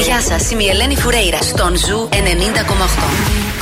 Γεια σας, η Ελένη Φουρέιρα στον Ζου 90,8.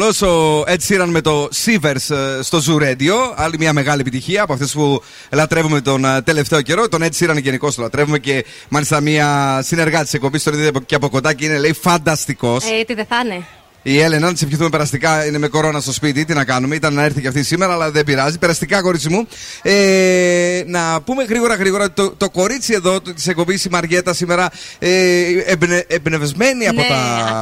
Πολύ καλό. Ο Ed Sheeran με το Sivers ε, στο Zoo Radio. Άλλη μια μεγάλη επιτυχία από αυτές που λατρεύουμε τον ε, τελευταίο καιρό. Τον Ed Sheeran γενικώ το λατρεύουμε και μάλιστα μια συνεργάτη της εκπομπής τον είδε και από κοντά και είναι λέει φανταστικός. Ε, τι δεν θα είναι. Η Έλενα, να της ευχηθούμε περαστικά, είναι με κορώνα στο σπίτι. Τι να κάνουμε, ήταν να έρθει και αυτή σήμερα, αλλά δεν πειράζει. Περαστικά, κορίτσι μου. Ε, να πούμε γρήγορα, γρήγορα ότι το, το κορίτσι εδώ της εκπομπής η Μαριέτα σήμερα ε, εμπνε, εμπνευσμένη από Ναι, τα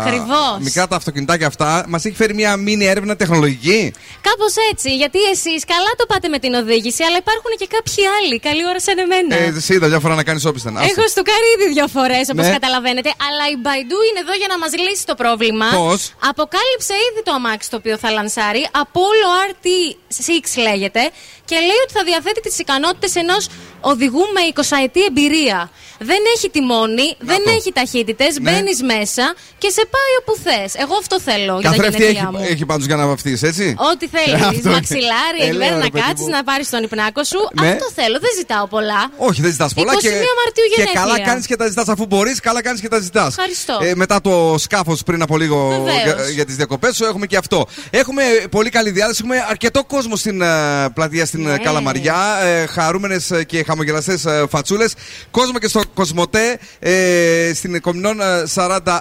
ακριβώς. μικρά τα αυτοκινητάκια αυτά, μας έχει φέρει μια μίνι έρευνα τεχνολογική. Κάπως έτσι, γιατί εσείς καλά το πάτε με την οδήγηση, αλλά υπάρχουν και κάποιοι άλλοι. Καλή ώρα σαν εμένα. Ε, σε είδα μια φορά να κάνεις όπισθεν. Άσε. Έχω στο ήδη δύο φορές, όπως Ναι. καταλαβαίνετε. Αλλά η Baidu είναι εδώ για να μας λύσει το πρόβλημα. Πώς; Αποκάλυψε ήδη το αμάξι το οποίο θα λανσάρει. Apollo RT6 λέγεται. Και λέει ότι θα διαθέτει τις ικανότητες ενός οδηγού με 20 ετή εμπειρία. Δεν έχει τιμόνι, δεν το. έχει ταχύτητες, Ναι. μπαίνεις μέσα και σε πάει όπου θες. Εγώ αυτό θέλω για τα Καθρέφτη έχει, γενέθλιά μου. έχει πάντως για να βαφτείς, έτσι; Ό,τι θέλεις. Αυτό Μαξιλάρι, Ε, εκεί λέω, πέρα ρε να παιδί κάτσεις, μου. να πάρεις τον υπνάκο σου. Ναι. Αυτό θέλω. Δεν ζητάω πολλά. Όχι, δεν ζητάς πολλά. 21 και, Μαρτίου και γενέθλια. καλά κάνεις και τα ζητάς αφού μπορείς, καλά κάνεις και τα ζητάς. Ευχαριστώ. μετά το σκάφος πριν από λίγο Βεβαίως. για, για τις διακοπές σου, έχουμε και αυτό. Έχουμε πολύ καλή διάθεση. Έχουμε αρκετό κόσμο στην ε, πλατεία στην Ναι. ε, Καλαμαριά. Ε, Χαρούμενες και χαμογελαστές ε, φατσούλες. Κόσμο και στο Κοσμοτέ ε, στην Κομινόν ε, 47,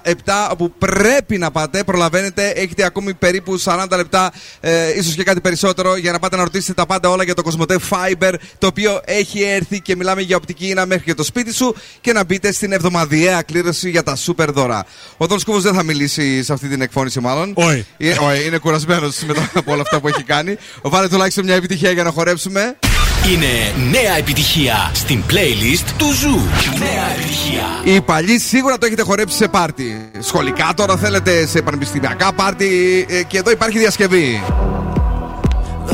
όπου πρέπει να πάτε. Προλαβαίνετε. Έχετε ακόμη περίπου 40 λεπτά, ε, ίσως και κάτι περισσότερο, για να πάτε να ρωτήσετε τα πάντα όλα για το Κοσμοτέ Fiber, το οποίο έχει έρθει και μιλάμε για οπτική ίνα μέχρι και το σπίτι σου και να μπείτε στην εβδομαδιαία κλήρωση για τα σούπερ δώρα. Ο Δον Σκούβο δεν θα μιλήσει σε αυτή την εκφώνηση, μάλλον. Όχι. Ε, όχι, είναι κουρασμένος μετά από όλα αυτά που έχει κάνει. Βάλε τουλάχιστον μια επιτυχία για να χορέψουμε. Είναι νέα επιτυχία στην playlist του Zoo. Νέα επιτυχία. Οι παλιοί σίγουρα το έχετε χορέψει σε πάρτι. Σχολικά τώρα θέλετε σε πανεπιστημιακά πάρτι ε, και εδώ υπάρχει διασκευή. The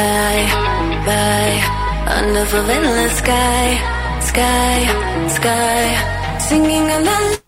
bye, bye. Under the endless sky, sky, sky. Singing along.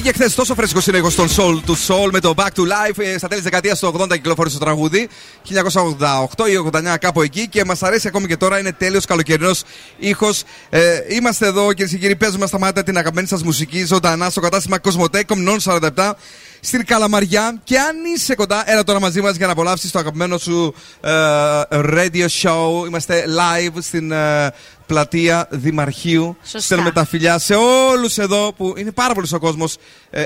Βγήκε χθες τόσο φρέσκος είναι εγώ στον Soul to Soul με το Back to Life. Ε, στα τέλη της δεκαετίας του 80 κυκλοφόρησε το τραγούδι. 1988 ή 89 κάπου εκεί και μας αρέσει ακόμη και τώρα. Είναι τέλειος καλοκαιρινός ήχος. Ε, είμαστε εδώ κυρίες και κύριοι. Παίζουμε στα μάτια την αγαπημένη σας μουσική ζωντανά στο κατάστημα Cosmotech Comnon 47 στην Καλαμαριά. Και αν είσαι κοντά, έλα τώρα μαζί μας για να απολαύσεις το αγαπημένο σου ε, radio show. Είμαστε live στην ε, πλατεία Δημαρχείου. Σωστά. Στέλνουμε τα φιλιά σε όλους εδώ που είναι πάρα πολύ ο κόσμος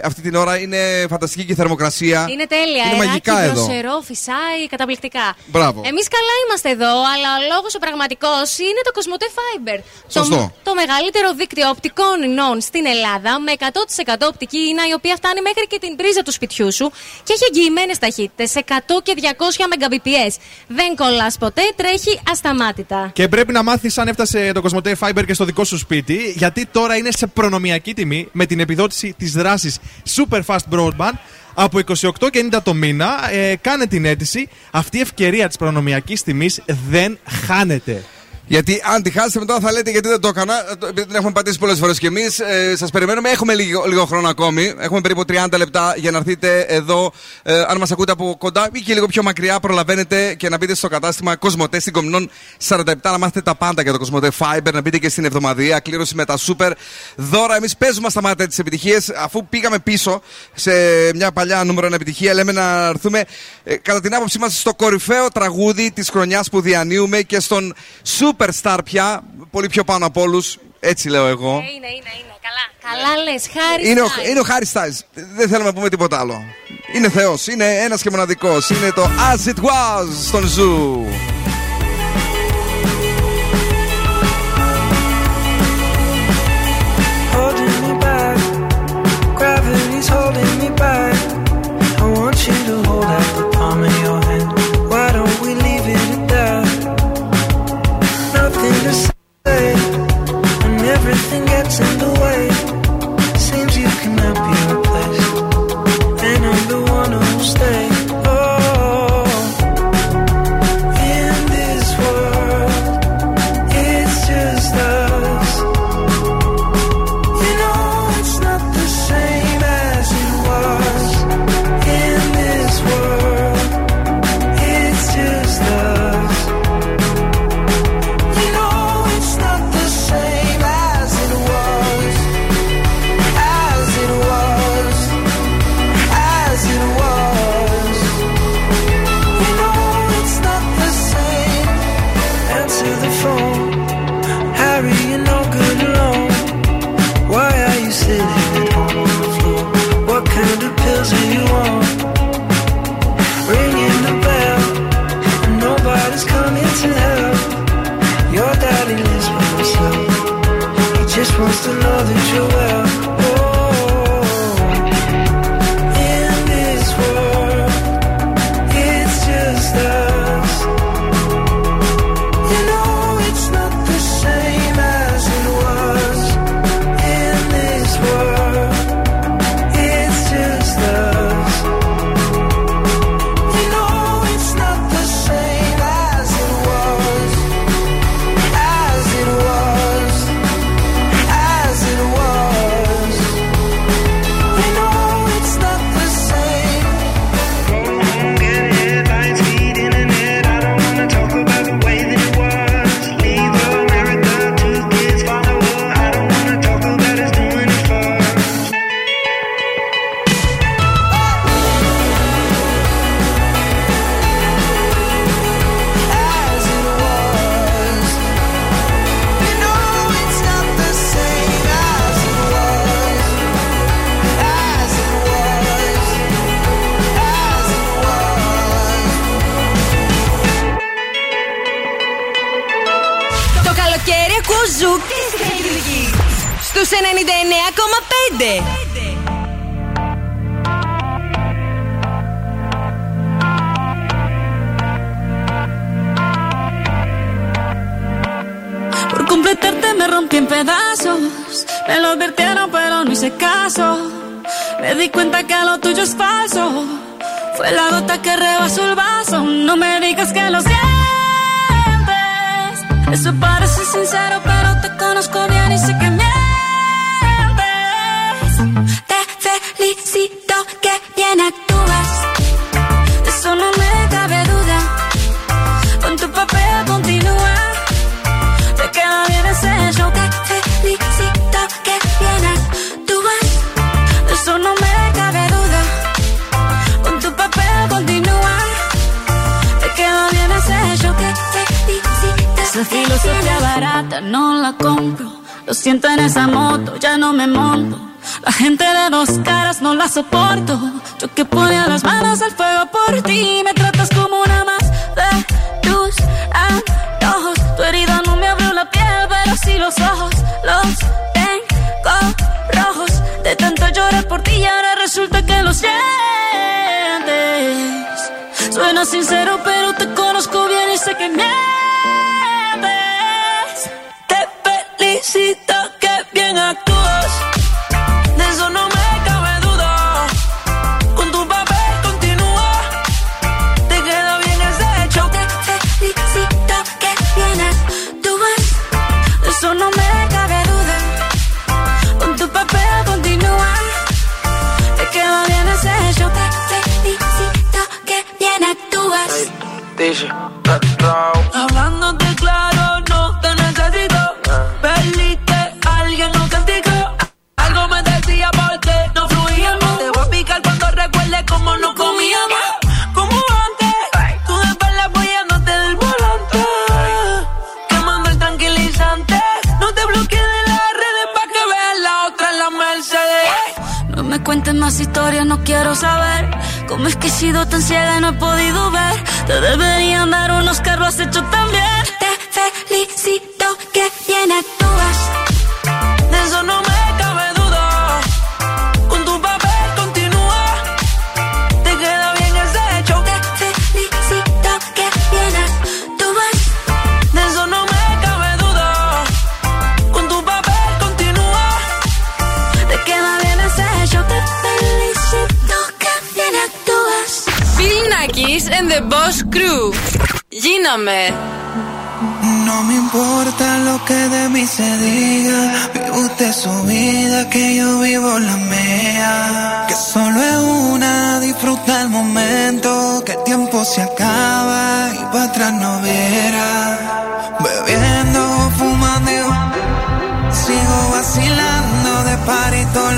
αυτή την ώρα. Είναι φανταστική και η θερμοκρασία. Είναι τέλεια. Είναι αεράκι, μαγικά εδώ. δροσερό, φυσάει, καταπληκτικά. Μπράβο. Εμείς καλά είμαστε εδώ, αλλά ο λόγος ο πραγματικός είναι το Cosmote Fiber. Σωστό. Το, το μεγαλύτερο δίκτυο οπτικών ινών στην Ελλάδα με 100% οπτική ίνα η οποία φτάνει μέχρι και την πρίζα του σπιτιού σου και έχει εγγυημένες ταχύτητες 100 και 200 Mbps. Δεν κολλάς ποτέ, τρέχει ασταμάτητα. Και πρέπει να μάθεις αν έφτασε το Cosmote Fiber και στο δικό σου σπίτι, γιατί τώρα είναι σε προνομιακή τιμή με την επιδότηση της δράσης Super Fast Broadband από 28,90 το μήνα. Ε, κάνε την αίτηση. Αυτή η ευκαιρία της προνομιακής τιμής δεν χάνεται. Γιατί αν τη χάσετε μετά θα λέτε γιατί δεν το έκανα. ε, το- Επειδή την έχουμε πατήσει πολλές φορές κι εμείς. Ε, Σας περιμένουμε. Έχουμε λίγο, λίγο χρόνο ακόμη. Έχουμε περίπου 30 λεπτά για να έρθετε εδώ. Ε, αν μας ακούτε από κοντά ή και λίγο πιο μακριά, προλαβαίνετε και να μπείτε στο κατάστημα Κοσμοτέ στην Κομινών 47 να μάθετε τα πάντα για το Κοσμοτέ Fiber. Να μπείτε και στην εβδομαδία. Κλήρωση με τα super δώρα. Εμείς παίζουμε στα μάτια τις επιτυχίες. Αφού πήγαμε πίσω σε μια παλιά νούμερο 1 επιτυχία, λέμε να έρθουμε ε, κατά την άποψή μας στο κορυφαίο τραγούδι της χρονιάς που διανύουμε και στον superstar πια, πολύ πιο πάνω από όλους. Έτσι λέω εγώ. Είναι, είναι, είναι. Καλά. Καλά λες, χάρη. Είναι ο, Styles. είναι ο Harry Styles. Δεν θέλουμε να πούμε τίποτα άλλο. Είναι Θεός. Είναι ένας και μοναδικός. Είναι το As It Was στον Zoo. get to que de mí se diga. Vive usted su vida, que yo vivo la mía. Que solo es una, disfruta el momento. Que el tiempo se acaba y para atrás no viera. Bebiendo, fumando, sigo vacilando de parito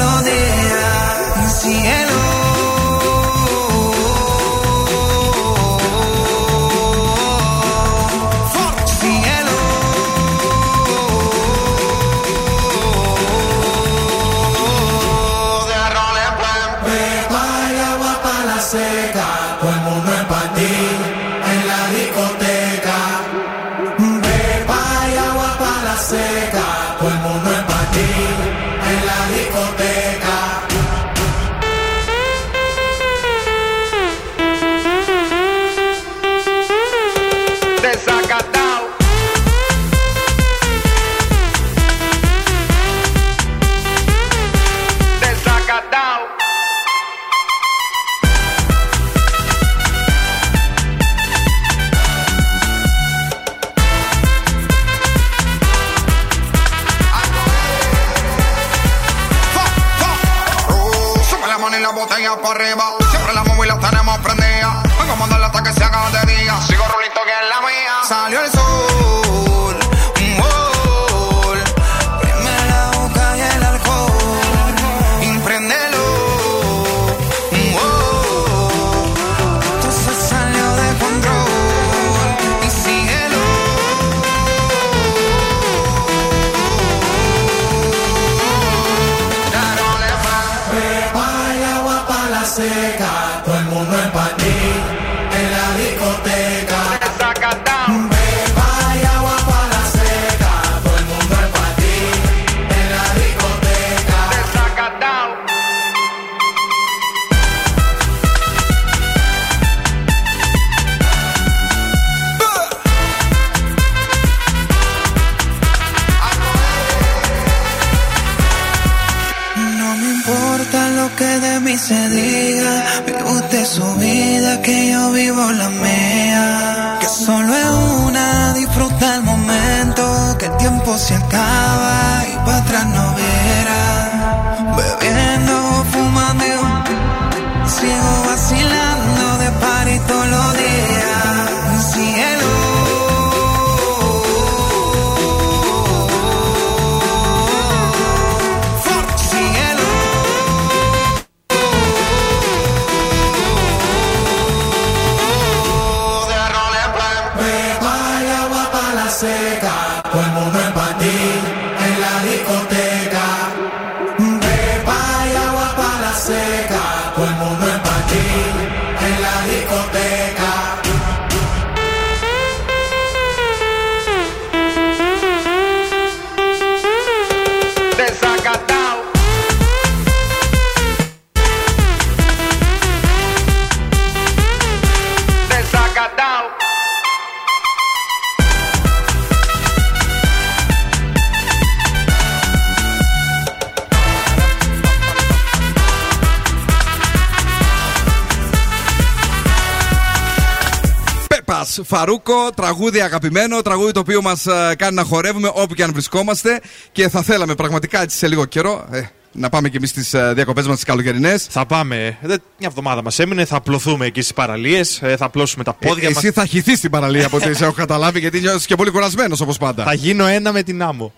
Φαρούκο, τραγούδι αγαπημένο, τραγούδι το οποίο μας κάνει να χορεύουμε όπου και αν βρισκόμαστε και θα θέλαμε πραγματικά έτσι σε λίγο καιρό. ε, να πάμε και εμείς στις διακοπές μας τις καλοκαιρινές. Θα πάμε. Ε, Μια εβδομάδα μας έμεινε. Θα απλωθούμε εκεί στις παραλίες. Θα απλώσουμε τα πόδια μας. Ε, εσύ θα χυθείς στην παραλία από ό,τι σε έχω καταλάβει, γιατί νιώθεις και πολύ κουρασμένος όπως πάντα. Θα γίνω ένα με την άμμο.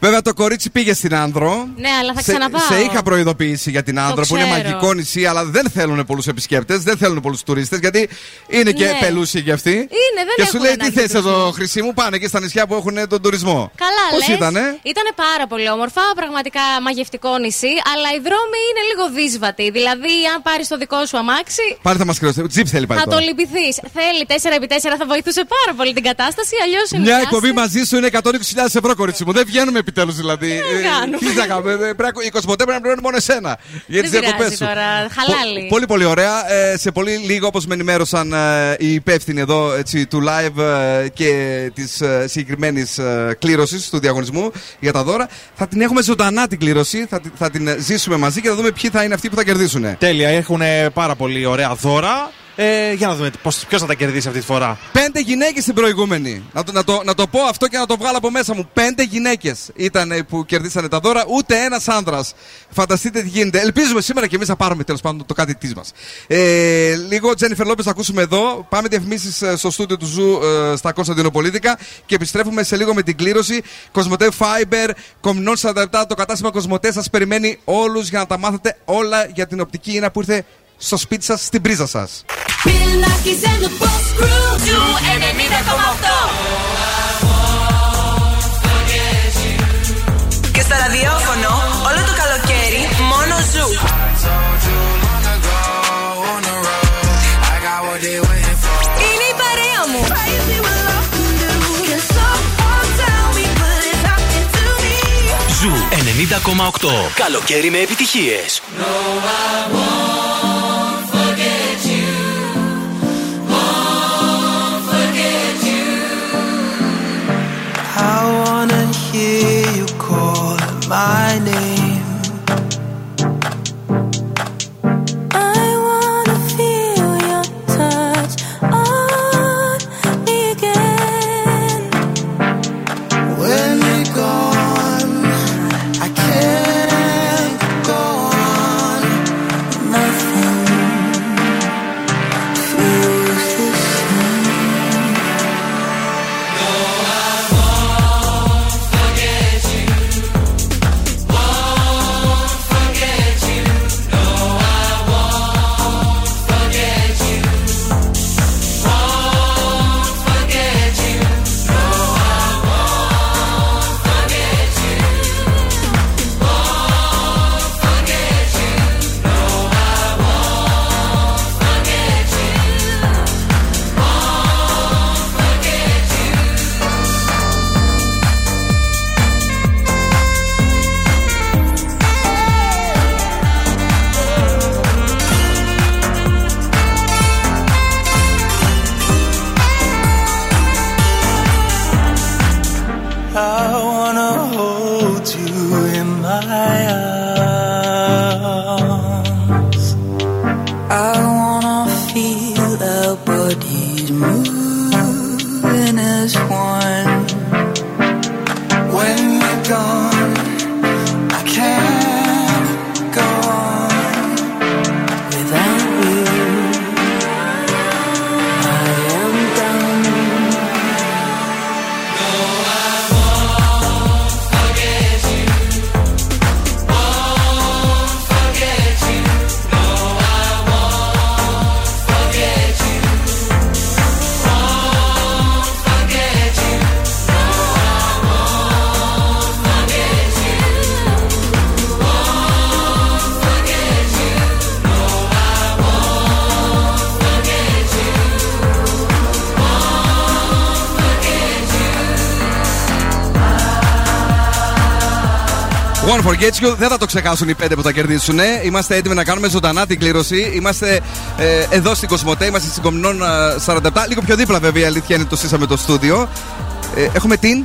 Βέβαια το κορίτσι πήγε στην Άνδρο. Ναι, αλλά θα Σε, ξαναπάω. σε είχα προειδοποιήσει για την Άνδρο που είναι ξέρω. μαγικό νησί, αλλά δεν θέλουν πολλούς επισκέπτες, δεν θέλουν πολλούς τουρίστες, γιατί είναι και Ναι. πελούσιοι κι αυτοί. Είναι, δεν και σου έχουν λέει τι ανάγκη θες τουρισμό. εδώ, Χρυσή μου, πάνε και στα νησιά που έχουν τον τουρισμό. Καλά, Πώς λες. ήτανε; Ήτανε πάρα πολύ όμορφα, πραγματικά μαγευτικό νησί, αλλά οι δρόμοι είναι λίγο δύσβατοι. Δηλαδή, αν πάρεις το δικό σου αμάξι, Πάλι θα μα κρυώσει. Τζιπς θέλει πάλι θα το τώρα. λυπηθείς. Θέλει 4x4, θα βοηθούσε πάρα πολύ την κατάσταση, αλλιώς Μια εκπομπή μαζί σου είναι 120.000 ευρώ, κορίτσι μου. Δεν βγαίνουμε επιτέλους δηλαδή. Ε, κάνουμε. Τι να κάνουμε. ε, πρέπει να- Η Κοσμοτέ πρέπει να πληρώνει μόνο εσένα. Για τις Δεν διακοπές πειράζει σου. τώρα, χαλάλι. Πολύ πολύ ωραία. Ε, σε πολύ λίγο όπως με ενημέρωσαν ε, οι υπεύθυνοι εδώ έτσι, του live ε, και της ε, συγκεκριμένης κλήρωσης του διαγωνισμού για τα δώρα, θα την έχουμε ζωντανά την κλήρωση. Θα, τη- θα την ε, ζήσουμε μαζί και θα δούμε ποιοι θα είναι αυτοί που θα κερδίσουν. Τέλεια, έχουν πάρα πολύ ωραία δώρα. Ε, για να δούμε ποιος θα τα κερδίσει αυτή τη φορά. Πέντε γυναίκες την προηγούμενη. Να το, να, το, να το πω αυτό και να το βγάλω από μέσα μου. Πέντε γυναίκες ήταν ε, που κερδίσανε τα δώρα, ούτε ένας άνδρας. Φανταστείτε τι γίνεται. Ελπίζουμε σήμερα και εμείς να πάρουμε τέλος πάντων το κάτι τις μας. Ε, λίγο Τζένιφερ Λόπες θα ακούσουμε εδώ. Πάμε διαφημίσεις στο στούντιο του Zoo ε, στα Κωνσταντινοπολίτικα και επιστρέφουμε σε λίγο με την κλήρωση. Cosmote Fiber, Κομνηνών 47, το κατάστημα Cosmote σας περιμένει όλους για να τα μάθετε όλα για την οπτική ίνα που ήρθε στο σπίτι σας, στην πρίζα σας. Και στο ραδιόφωνο όλο το καλοκαίρι μόνο Zoo. Είναι η παρέα μου. Zoo 90,8. Καλοκαίρι με επιτυχίες. I my One Forgets You δεν θα το ξεχάσουν οι πέντε που θα κερδίσουν. Είμαστε έτοιμοι να κάνουμε ζωντανά την κλήρωση. Είμαστε ε, εδώ στην Κοσμοτέ, είμαστε στην Κομινών 47. Λίγο πιο δίπλα, βέβαια, η αλήθεια είναι το στήσαμε το στούντιο. Ε, έχουμε την.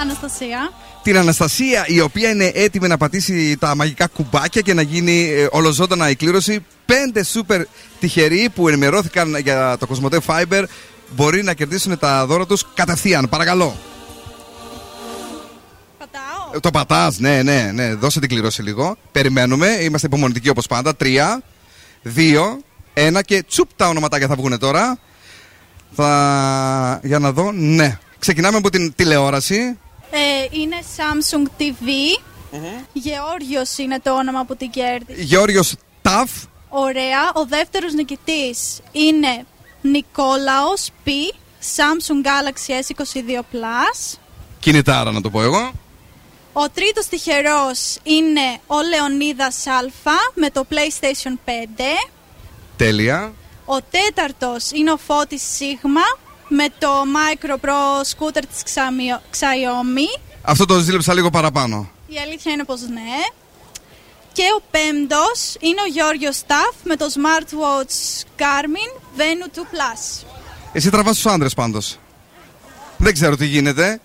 Αναστασία. Την Αναστασία, η οποία είναι έτοιμη να πατήσει τα μαγικά κουμπάκια και να γίνει ε, ολοζώντανα η κλήρωση. Πέντε σούπερ τυχεροί που ενημερώθηκαν για το Κοσμοτέ Fiber μπορεί να κερδίσουν τα δώρα τους κατευθείαν. Παρακαλώ. Ε, Το πατάς, ναι, ναι, ναι. Δώσε την κληρώση λίγο. Περιμένουμε. Είμαστε υπομονητικοί όπως πάντα. Τρία, δύο, ένα και τσουπ τα ονοματάκια θα βγουν τώρα. Θα... Για να δω. Ναι. Ξεκινάμε από την τηλεόραση. Ε, είναι Samsung TV. Γεώργιος είναι το όνομα που την κέρδισε. Γιώργος Ταφ. Ωραία. Ο δεύτερος νικητής είναι Νικόλαος Π. Samsung Galaxy S22 Plus. Κινητάρα να το πω εγώ. Ο τρίτος τυχερός είναι ο Λεωνίδας Α με το PlayStation 5. Τέλεια. Ο τέταρτος είναι ο Φώτης Σίγμα με το Micro Pro Scooter της Xamio- Xiaomi. Αυτό το ζήλεψα λίγο παραπάνω. Η αλήθεια είναι πως ναι. Και ο πέμπτος είναι ο Γιώργος Σταφ με το Smartwatch Garmin Venu 2 Plus. Εσύ τραβάς τους άντρες πάντως. Δεν ξέρω τι γίνεται.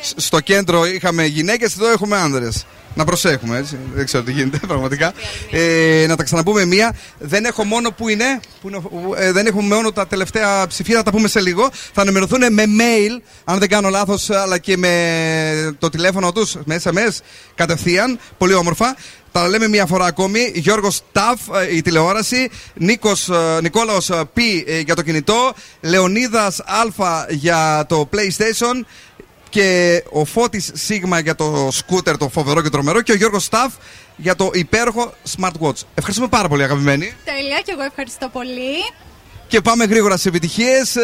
Σ- Στο κέντρο είχαμε γυναίκες, εδώ έχουμε άνδρες. Να προσέχουμε, έτσι. Δεν ξέρω τι γίνεται, πραγματικά. Ε, να τα ξαναπούμε μία. Δεν έχω μόνο που είναι. Που είναι ο- ε, δεν έχουμε μόνο τα τελευταία ψηφία, θα τα πούμε σε λίγο. Θα ενημερωθούν με mail, αν δεν κάνω λάθος, αλλά και με το τηλέφωνο τους, με SMS κατευθείαν. Πολύ όμορφα. Τα λέμε μία φορά ακόμη. Γιώργος Ταφ, ε, η τηλεόραση. Νίκος, ε, Νικόλαος ε, Π ε, για το κινητό. Λεωνίδας Α για το PlayStation. Και ο Φώτης Σίγμα για το σκούτερ, το φοβερό και τρομερό. Και ο Γιώργος Σταφ για το υπέροχο smartwatch. Ευχαριστούμε πάρα πολύ, αγαπημένοι. Τέλεια και εγώ ευχαριστώ πολύ. Και πάμε γρήγορα σε επιτυχίες.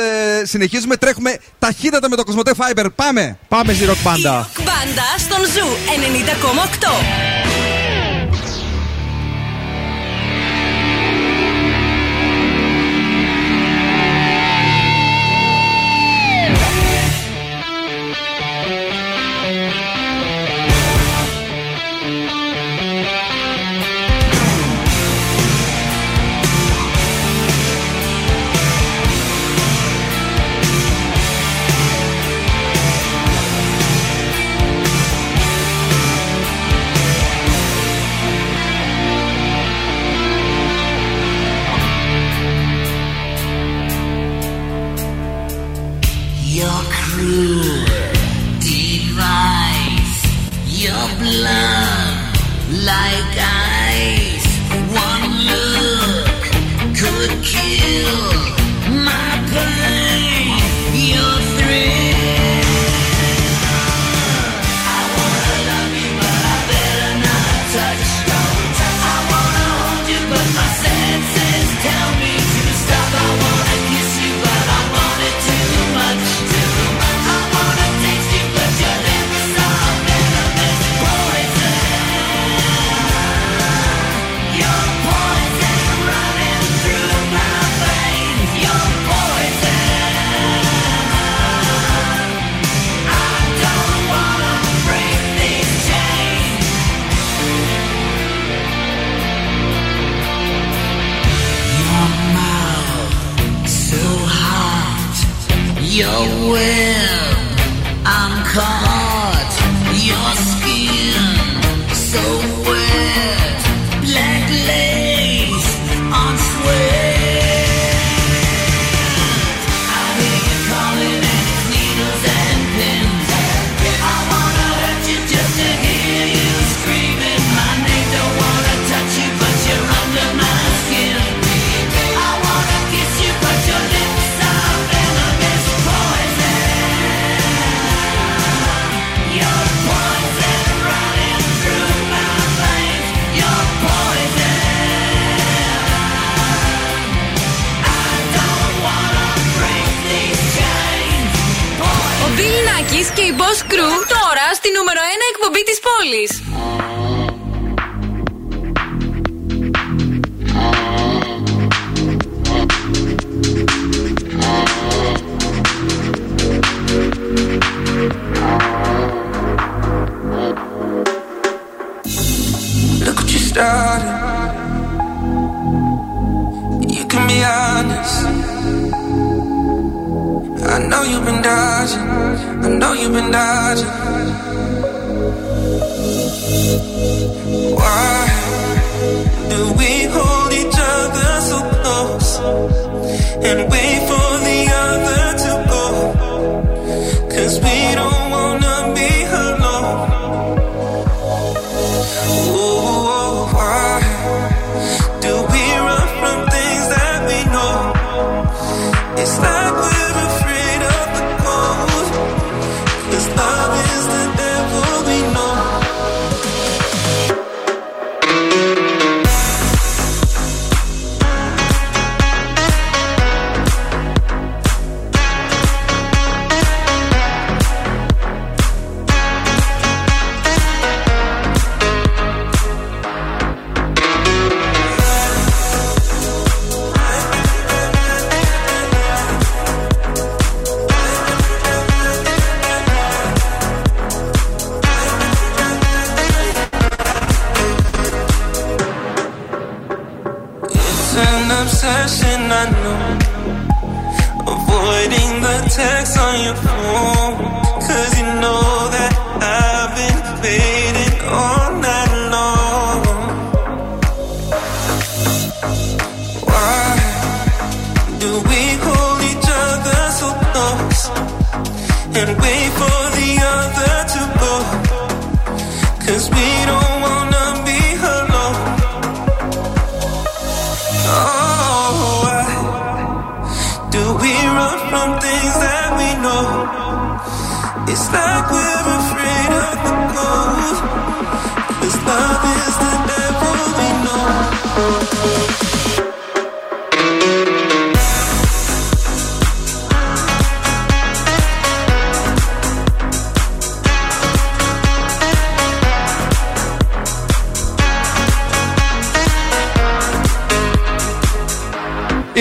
συνεχίζουμε, τρέχουμε ταχύτατα με το Cosmote Fiber. Πάμε! Πάμε στη Ροκ Μπάντα. Μπάντα στον Zoo 90,8. Like I. away κρου τώρα στη νούμερο 1 εκπομπή τη πόλη. You can be honest. I know you've been dodging. Know you've been dodging. Why do we hold each other so close and wait from things that we know? It's like we're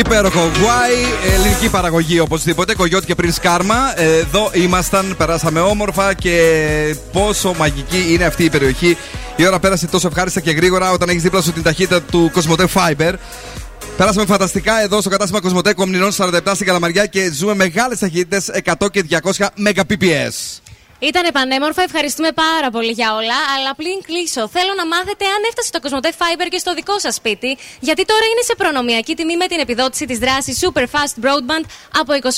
Υπέροχο Why, ελληνική παραγωγή οπωσδήποτε. Κογιώτη και πριν Σκάρμα. Εδώ ήμασταν, περάσαμε όμορφα και πόσο μαγική είναι αυτή η περιοχή. Η ώρα πέρασε τόσο ευχάριστα και γρήγορα όταν έχεις δίπλα σου την ταχύτητα του Κοσμοτέ Fiber. Περάσαμε φανταστικά εδώ στο κατάστημα Κοσμοτέ Κομνηνών 47 στην Καλαμαριά και ζούμε μεγάλες ταχύτητες 100 και 200 Mbps. Ήταν πανέμορφα, ευχαριστούμε πάρα πολύ για όλα. Αλλά πριν κλείσω, θέλω να μάθετε αν έφτασε το Cosmote Fiber και στο δικό σας σπίτι. Γιατί τώρα είναι σε προνομιακή τιμή με την επιδότηση της δράσης Super Fast Broadband από 28,90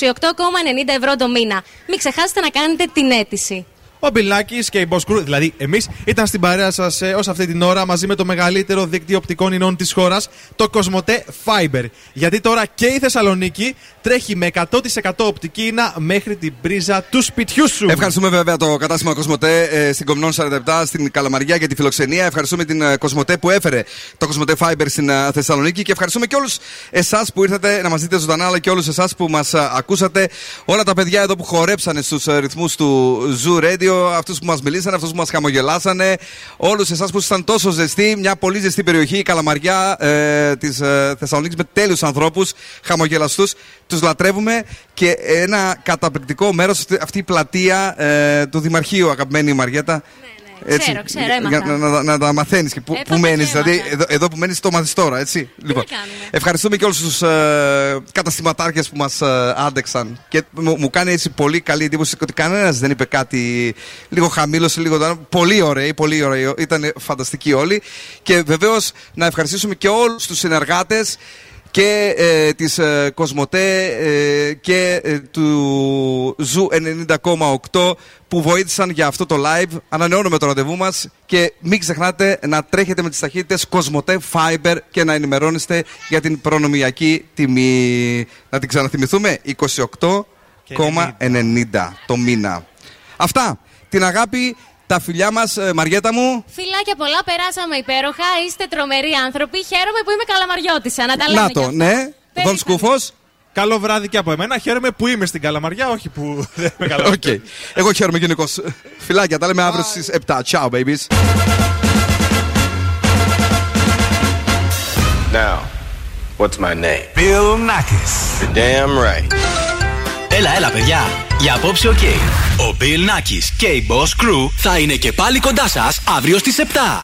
ευρώ το μήνα. Μην ξεχάσετε να κάνετε την αίτηση. Ο Μπιλάκη και η Boss Crew, δηλαδή εμείς, ήταν στην παρέα σας ε, ως αυτή την ώρα μαζί με το μεγαλύτερο δίκτυο οπτικών ινών της χώρας, το Cosmote Fiber. Γιατί τώρα και η Θεσσαλονίκη τρέχει με 100% οπτική ίνα μέχρι την πρίζα του σπιτιού σου. Ευχαριστούμε βέβαια το κατάστημα Κοσμοτέ ε, στην Κομνών 47 στην Καλαμαριά για τη φιλοξενία. Ευχαριστούμε την ε, Κοσμοτέ που έφερε το Κοσμοτέ Fiber στην ε, Θεσσαλονίκη και ευχαριστούμε και όλους εσάς που ήρθατε να μας δείτε ζωντανά, αλλά και όλους εσάς που μας ακούσατε. Όλα τα παιδιά εδώ που χορέψανε στους ρυθμούς του Zoo Radio, αυτούς που μας μιλήσανε, αυτούς που μας χαμογελάσανε, όλους εσάς που ήσασταν τόσο ζεστοί. Μια πολύ ζεστή περιοχή, η Καλαμαριά ε, της ε, Θεσσαλονίκης με τέλειους ανθρώπους, χαμογελαστούς. Τους λατρεύουμε και ένα καταπληκτικό μέρος αυτή η πλατεία ε, του Δημαρχείου, αγαπημένη Μαριέτα. Ξέρω, ξέρω, έμαθα. για να, να, να τα μαθαίνεις και πού, Ε, πού πάντα μένεις. και Δηλαδή, έμαθα. εδώ, εδώ που μένεις, το μάθεις τώρα, έτσι. λοιπόν, ευχαριστούμε και όλους τους ε, καταστηματάρχες που μας ε, άντεξαν. Και μου, μου κάνει έτσι πολύ καλή εντύπωση ότι κανένας δεν είπε κάτι λίγο χαμήλωσε, λίγο. Πολύ ωραίοι, πολύ ωραίοι. Ήταν φανταστικοί όλοι. Και βεβαίως να ευχαριστήσουμε και όλους τους συνεργάτες και ε, της ε, Cosmote ε, και ε, του Zoo 90,8 που βοήθησαν για αυτό το live. Ανανεώνουμε το ραντεβού μας και μην ξεχνάτε να τρέχετε με τις ταχύτητες Cosmote Fiber και να ενημερώνεστε για την προνομιακή τιμή. Να την ξαναθυμηθούμε, 28,90 το μήνα. Αυτά. Την αγάπη, τα φιλιά μας, ε, Μαριέτα μου. Φιλάκια πολλά, περάσαμε υπέροχα. Είστε τρομεροί άνθρωποι. Χαίρομαι που είμαι καλαμαριώτησα. Να τα λέμε. Να κι το, αυτά. ναι. Don Σκούφος. Καλό βράδυ και από εμένα. Χαίρομαι που είμαι στην Καλαμαριά, όχι που δεν είμαι καλά. ΟΚ. Εγώ χαίρομαι γενικώς. Φιλάκια, τα λέμε αύριο στις 7. Ciao, babies. Now, what's my name? Bill Nakis. You're damn right. Έλα, έλα, παιδιά. Για απόψε, ΟΚ. Ο Bill Nakis και η Boss Crew θα είναι και πάλι κοντά σας αύριο στις 7.